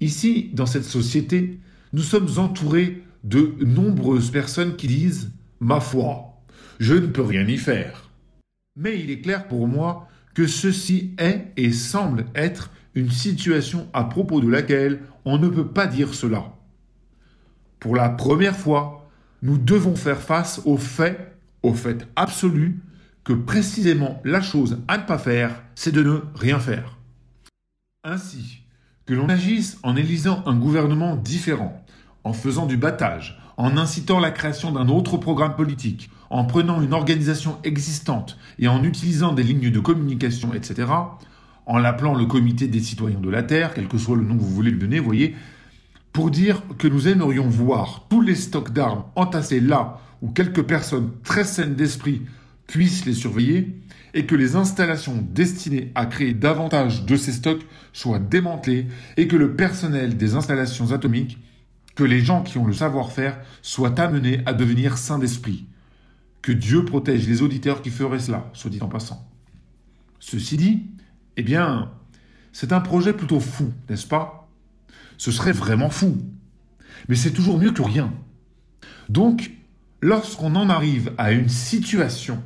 Ici, dans cette société, nous sommes entourés de nombreuses personnes qui disent ⁇ Ma foi, je ne peux rien y faire ⁇ Mais il est clair pour moi que ceci est et semble être une situation à propos de laquelle on ne peut pas dire cela. Pour la première fois, nous devons faire face au fait, au fait absolu, que précisément la chose à ne pas faire, c'est de ne rien faire. Ainsi, que l'on agisse en élisant un gouvernement différent, en faisant du battage, en incitant la création d'un autre programme politique, en prenant une organisation existante et en utilisant des lignes de communication, etc., en l'appelant le comité des citoyens de la Terre, quel que soit le nom que vous voulez lui donner, vous voyez, pour dire que nous aimerions voir tous les stocks d'armes entassés là où quelques personnes très saines d'esprit puissent les surveiller, et que les installations destinées à créer davantage de ces stocks soient démantelées et que le personnel des installations atomiques, que les gens qui ont le savoir-faire soient amenés à devenir saints d'esprit. Que Dieu protège les auditeurs qui feraient cela, soit dit en passant. Ceci dit, eh bien, c'est un projet plutôt fou, n'est-ce pas? Ce serait vraiment fou. Mais c'est toujours mieux que rien. Donc, lorsqu'on en arrive à une situation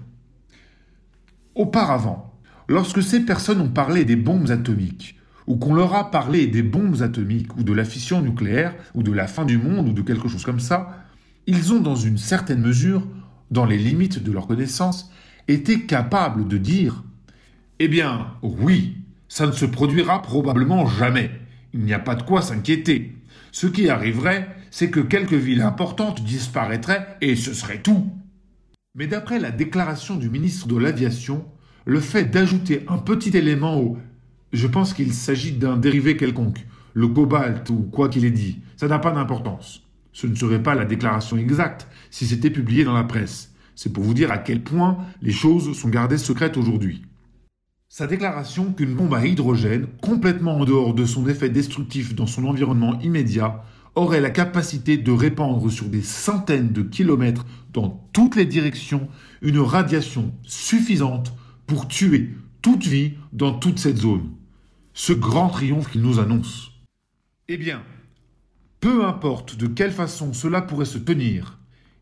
Auparavant, lorsque ces personnes ont parlé des bombes atomiques, ou qu'on leur a parlé des bombes atomiques, ou de la fission nucléaire, ou de la fin du monde, ou de quelque chose comme ça, ils ont dans une certaine mesure, dans les limites de leur connaissance, été capables de dire Eh bien, oui, ça ne se produira probablement jamais. Il n'y a pas de quoi s'inquiéter. Ce qui arriverait, c'est que quelques villes importantes disparaîtraient et ce serait tout. Mais d'après la déclaration du ministre de l'Aviation, le fait d'ajouter un petit élément au je pense qu'il s'agit d'un dérivé quelconque, le cobalt ou quoi qu'il ait dit, ça n'a pas d'importance. Ce ne serait pas la déclaration exacte si c'était publié dans la presse. C'est pour vous dire à quel point les choses sont gardées secrètes aujourd'hui. Sa déclaration qu'une bombe à hydrogène, complètement en dehors de son effet destructif dans son environnement immédiat, aurait la capacité de répandre sur des centaines de kilomètres dans toutes les directions une radiation suffisante pour tuer toute vie dans toute cette zone. Ce grand triomphe qu'il nous annonce. Eh bien, peu importe de quelle façon cela pourrait se tenir,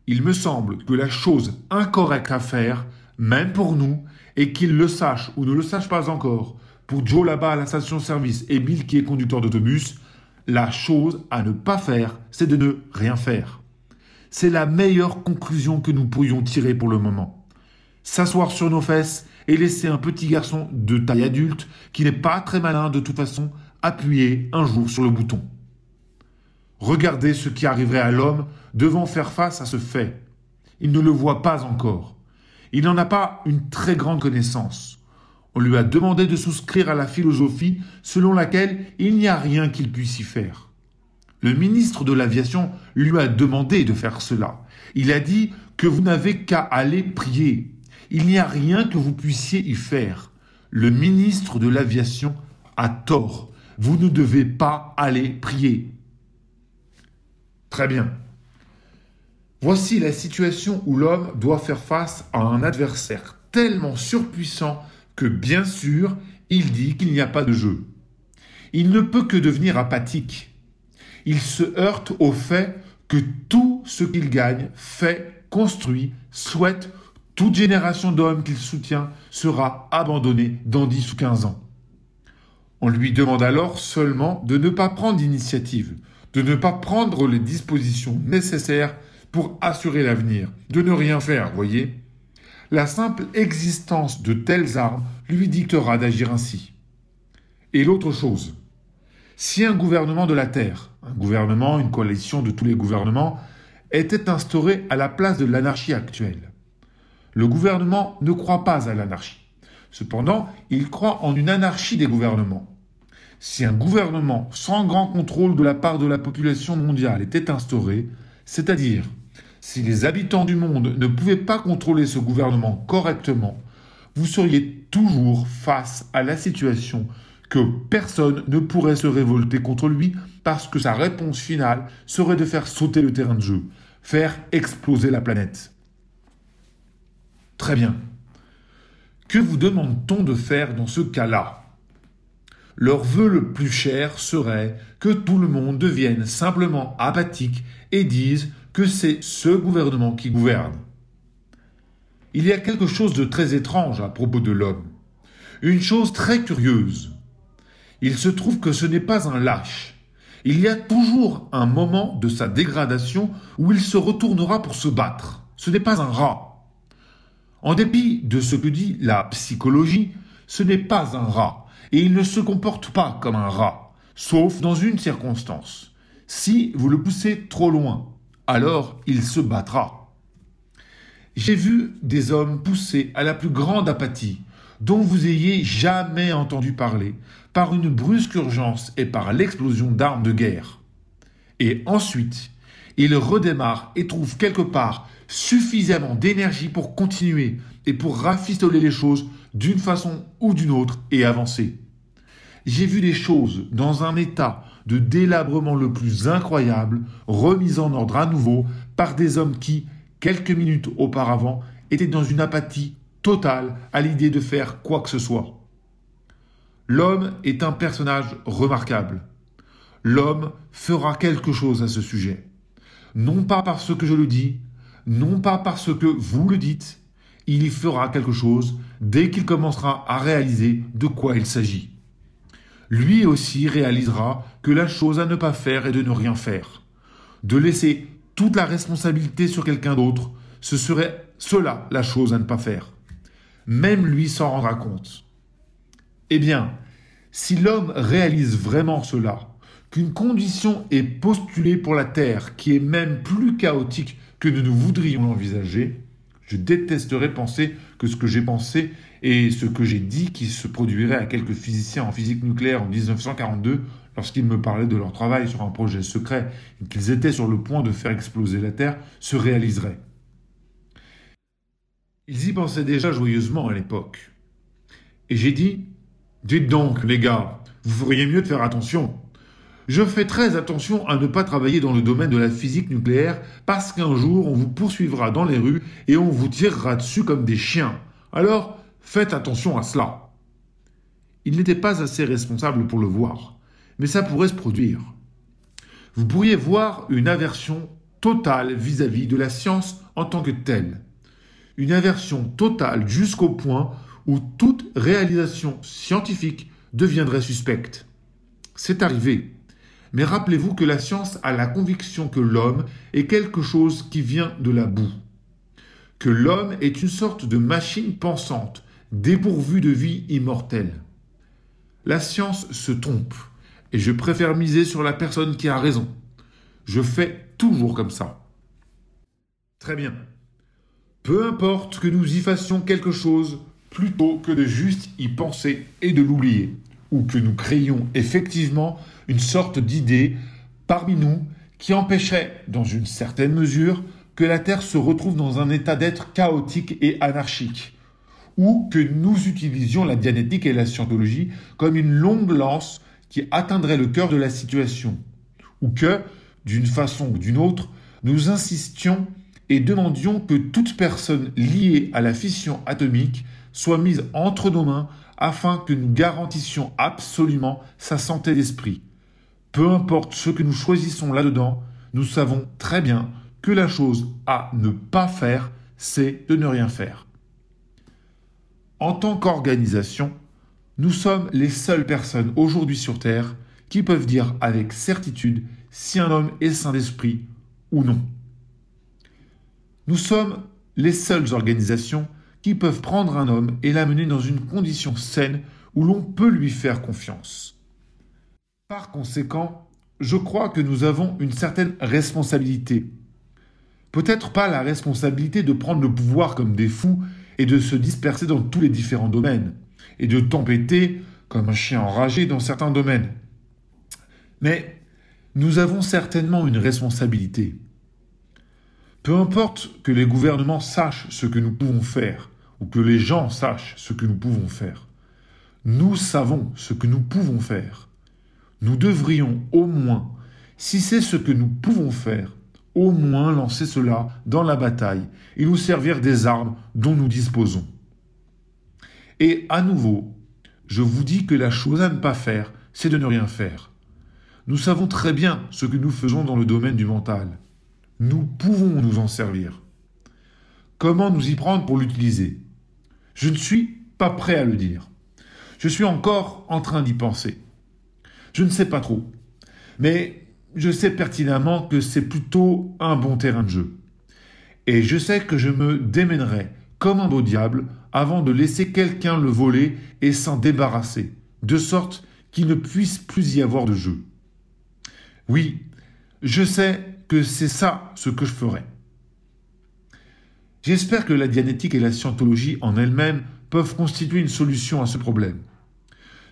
il me semble que la chose incorrecte à faire, même pour nous, et qu'il le sache ou ne le sache pas encore, pour Joe là-bas à la station-service et Bill qui est conducteur d'autobus, la chose à ne pas faire, c'est de ne rien faire. C'est la meilleure conclusion que nous pourrions tirer pour le moment. S'asseoir sur nos fesses et laisser un petit garçon de taille adulte, qui n'est pas très malin de toute façon, appuyer un jour sur le bouton. Regardez ce qui arriverait à l'homme devant faire face à ce fait. Il ne le voit pas encore. Il n'en a pas une très grande connaissance. On lui a demandé de souscrire à la philosophie selon laquelle il n'y a rien qu'il puisse y faire. Le ministre de l'Aviation lui a demandé de faire cela. Il a dit que vous n'avez qu'à aller prier. Il n'y a rien que vous puissiez y faire. Le ministre de l'Aviation a tort. Vous ne devez pas aller prier. Très bien. Voici la situation où l'homme doit faire face à un adversaire tellement surpuissant que bien sûr, il dit qu'il n'y a pas de jeu. Il ne peut que devenir apathique. Il se heurte au fait que tout ce qu'il gagne, fait, construit, souhaite, toute génération d'hommes qu'il soutient sera abandonnée dans 10 ou 15 ans. On lui demande alors seulement de ne pas prendre d'initiative, de ne pas prendre les dispositions nécessaires pour assurer l'avenir, de ne rien faire, voyez la simple existence de telles armes lui dictera d'agir ainsi. Et l'autre chose, si un gouvernement de la Terre, un gouvernement, une coalition de tous les gouvernements, était instauré à la place de l'anarchie actuelle, le gouvernement ne croit pas à l'anarchie. Cependant, il croit en une anarchie des gouvernements. Si un gouvernement sans grand contrôle de la part de la population mondiale était instauré, c'est-à-dire si les habitants du monde ne pouvaient pas contrôler ce gouvernement correctement, vous seriez toujours face à la situation que personne ne pourrait se révolter contre lui parce que sa réponse finale serait de faire sauter le terrain de jeu, faire exploser la planète. Très bien. Que vous demande-t-on de faire dans ce cas-là? Leur vœu le plus cher serait que tout le monde devienne simplement apathique et dise que c'est ce gouvernement qui gouverne. Il y a quelque chose de très étrange à propos de l'homme. Une chose très curieuse. Il se trouve que ce n'est pas un lâche. Il y a toujours un moment de sa dégradation où il se retournera pour se battre. Ce n'est pas un rat. En dépit de ce que dit la psychologie, ce n'est pas un rat, et il ne se comporte pas comme un rat, sauf dans une circonstance. Si vous le poussez trop loin, alors il se battra. J'ai vu des hommes poussés à la plus grande apathie, dont vous ayez jamais entendu parler, par une brusque urgence et par l'explosion d'armes de guerre. Et ensuite, ils redémarrent et trouvent quelque part suffisamment d'énergie pour continuer et pour rafistoler les choses d'une façon ou d'une autre et avancer. J'ai vu des choses dans un état de délabrement le plus incroyable, remis en ordre à nouveau par des hommes qui, quelques minutes auparavant, étaient dans une apathie totale à l'idée de faire quoi que ce soit. L'homme est un personnage remarquable. L'homme fera quelque chose à ce sujet. Non pas parce que je le dis, non pas parce que vous le dites, il y fera quelque chose dès qu'il commencera à réaliser de quoi il s'agit lui aussi réalisera que la chose à ne pas faire est de ne rien faire. De laisser toute la responsabilité sur quelqu'un d'autre, ce serait cela la chose à ne pas faire. Même lui s'en rendra compte. Eh bien, si l'homme réalise vraiment cela, qu'une condition est postulée pour la Terre qui est même plus chaotique que nous voudrions l'envisager, je détesterais penser que ce que j'ai pensé et ce que j'ai dit qui se produirait à quelques physiciens en physique nucléaire en 1942 lorsqu'ils me parlaient de leur travail sur un projet secret et qu'ils étaient sur le point de faire exploser la Terre se réaliserait. Ils y pensaient déjà joyeusement à l'époque. Et j'ai dit, dites donc, les gars, vous feriez mieux de faire attention. Je fais très attention à ne pas travailler dans le domaine de la physique nucléaire parce qu'un jour on vous poursuivra dans les rues et on vous tirera dessus comme des chiens. Alors, faites attention à cela. Il n'était pas assez responsable pour le voir, mais ça pourrait se produire. Vous pourriez voir une aversion totale vis-à-vis de la science en tant que telle. Une aversion totale jusqu'au point où toute réalisation scientifique deviendrait suspecte. C'est arrivé. Mais rappelez-vous que la science a la conviction que l'homme est quelque chose qui vient de la boue. Que l'homme est une sorte de machine pensante, dépourvue de vie immortelle. La science se trompe, et je préfère miser sur la personne qui a raison. Je fais toujours comme ça. Très bien. Peu importe que nous y fassions quelque chose, plutôt que de juste y penser et de l'oublier, ou que nous créions effectivement une sorte d'idée parmi nous qui empêcherait, dans une certaine mesure, que la Terre se retrouve dans un état d'être chaotique et anarchique, ou que nous utilisions la dianétique et la scientologie comme une longue lance qui atteindrait le cœur de la situation, ou que, d'une façon ou d'une autre, nous insistions et demandions que toute personne liée à la fission atomique soit mise entre nos mains afin que nous garantissions absolument sa santé d'esprit. Peu importe ce que nous choisissons là-dedans, nous savons très bien que la chose à ne pas faire, c'est de ne rien faire. En tant qu'organisation, nous sommes les seules personnes aujourd'hui sur Terre qui peuvent dire avec certitude si un homme est saint d'esprit ou non. Nous sommes les seules organisations qui peuvent prendre un homme et l'amener dans une condition saine où l'on peut lui faire confiance. Par conséquent, je crois que nous avons une certaine responsabilité. Peut-être pas la responsabilité de prendre le pouvoir comme des fous et de se disperser dans tous les différents domaines, et de tempêter comme un chien enragé dans certains domaines. Mais nous avons certainement une responsabilité. Peu importe que les gouvernements sachent ce que nous pouvons faire, ou que les gens sachent ce que nous pouvons faire, nous savons ce que nous pouvons faire. Nous devrions au moins, si c'est ce que nous pouvons faire, au moins lancer cela dans la bataille et nous servir des armes dont nous disposons. Et à nouveau, je vous dis que la chose à ne pas faire, c'est de ne rien faire. Nous savons très bien ce que nous faisons dans le domaine du mental. Nous pouvons nous en servir. Comment nous y prendre pour l'utiliser? Je ne suis pas prêt à le dire. Je suis encore en train d'y penser. Je ne sais pas trop. Mais je sais pertinemment que c'est plutôt un bon terrain de jeu. Et je sais que je me démènerai comme un beau diable avant de laisser quelqu'un le voler et s'en débarrasser, de sorte qu'il ne puisse plus y avoir de jeu. Oui, je sais que c'est ça ce que je ferai. J'espère que la dianétique et la scientologie en elles-mêmes peuvent constituer une solution à ce problème.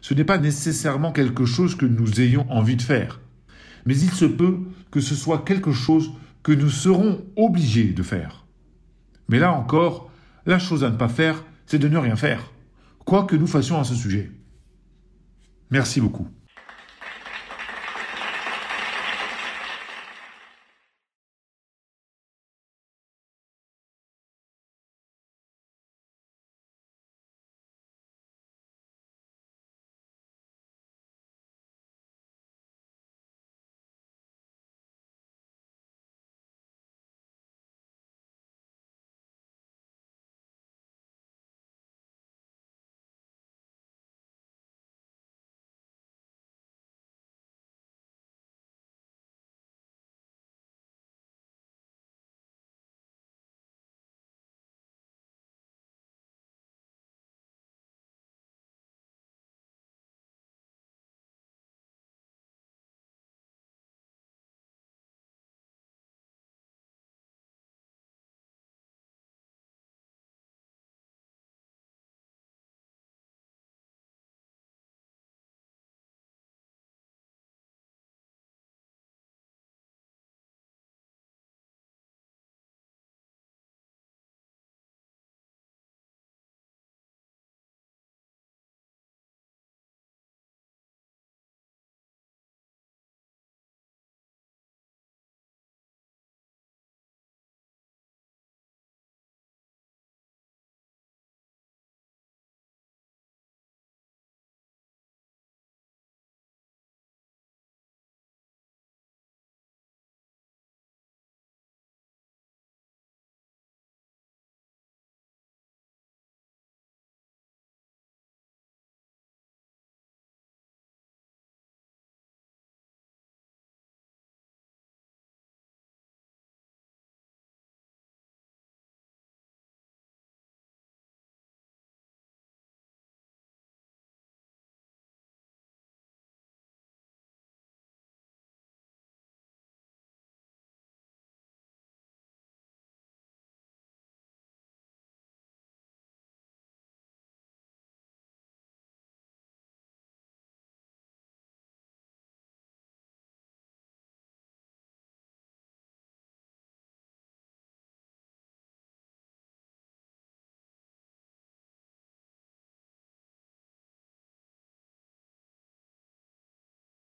Ce n'est pas nécessairement quelque chose que nous ayons envie de faire, mais il se peut que ce soit quelque chose que nous serons obligés de faire. Mais là encore, la chose à ne pas faire, c'est de ne rien faire, quoi que nous fassions à ce sujet. Merci beaucoup.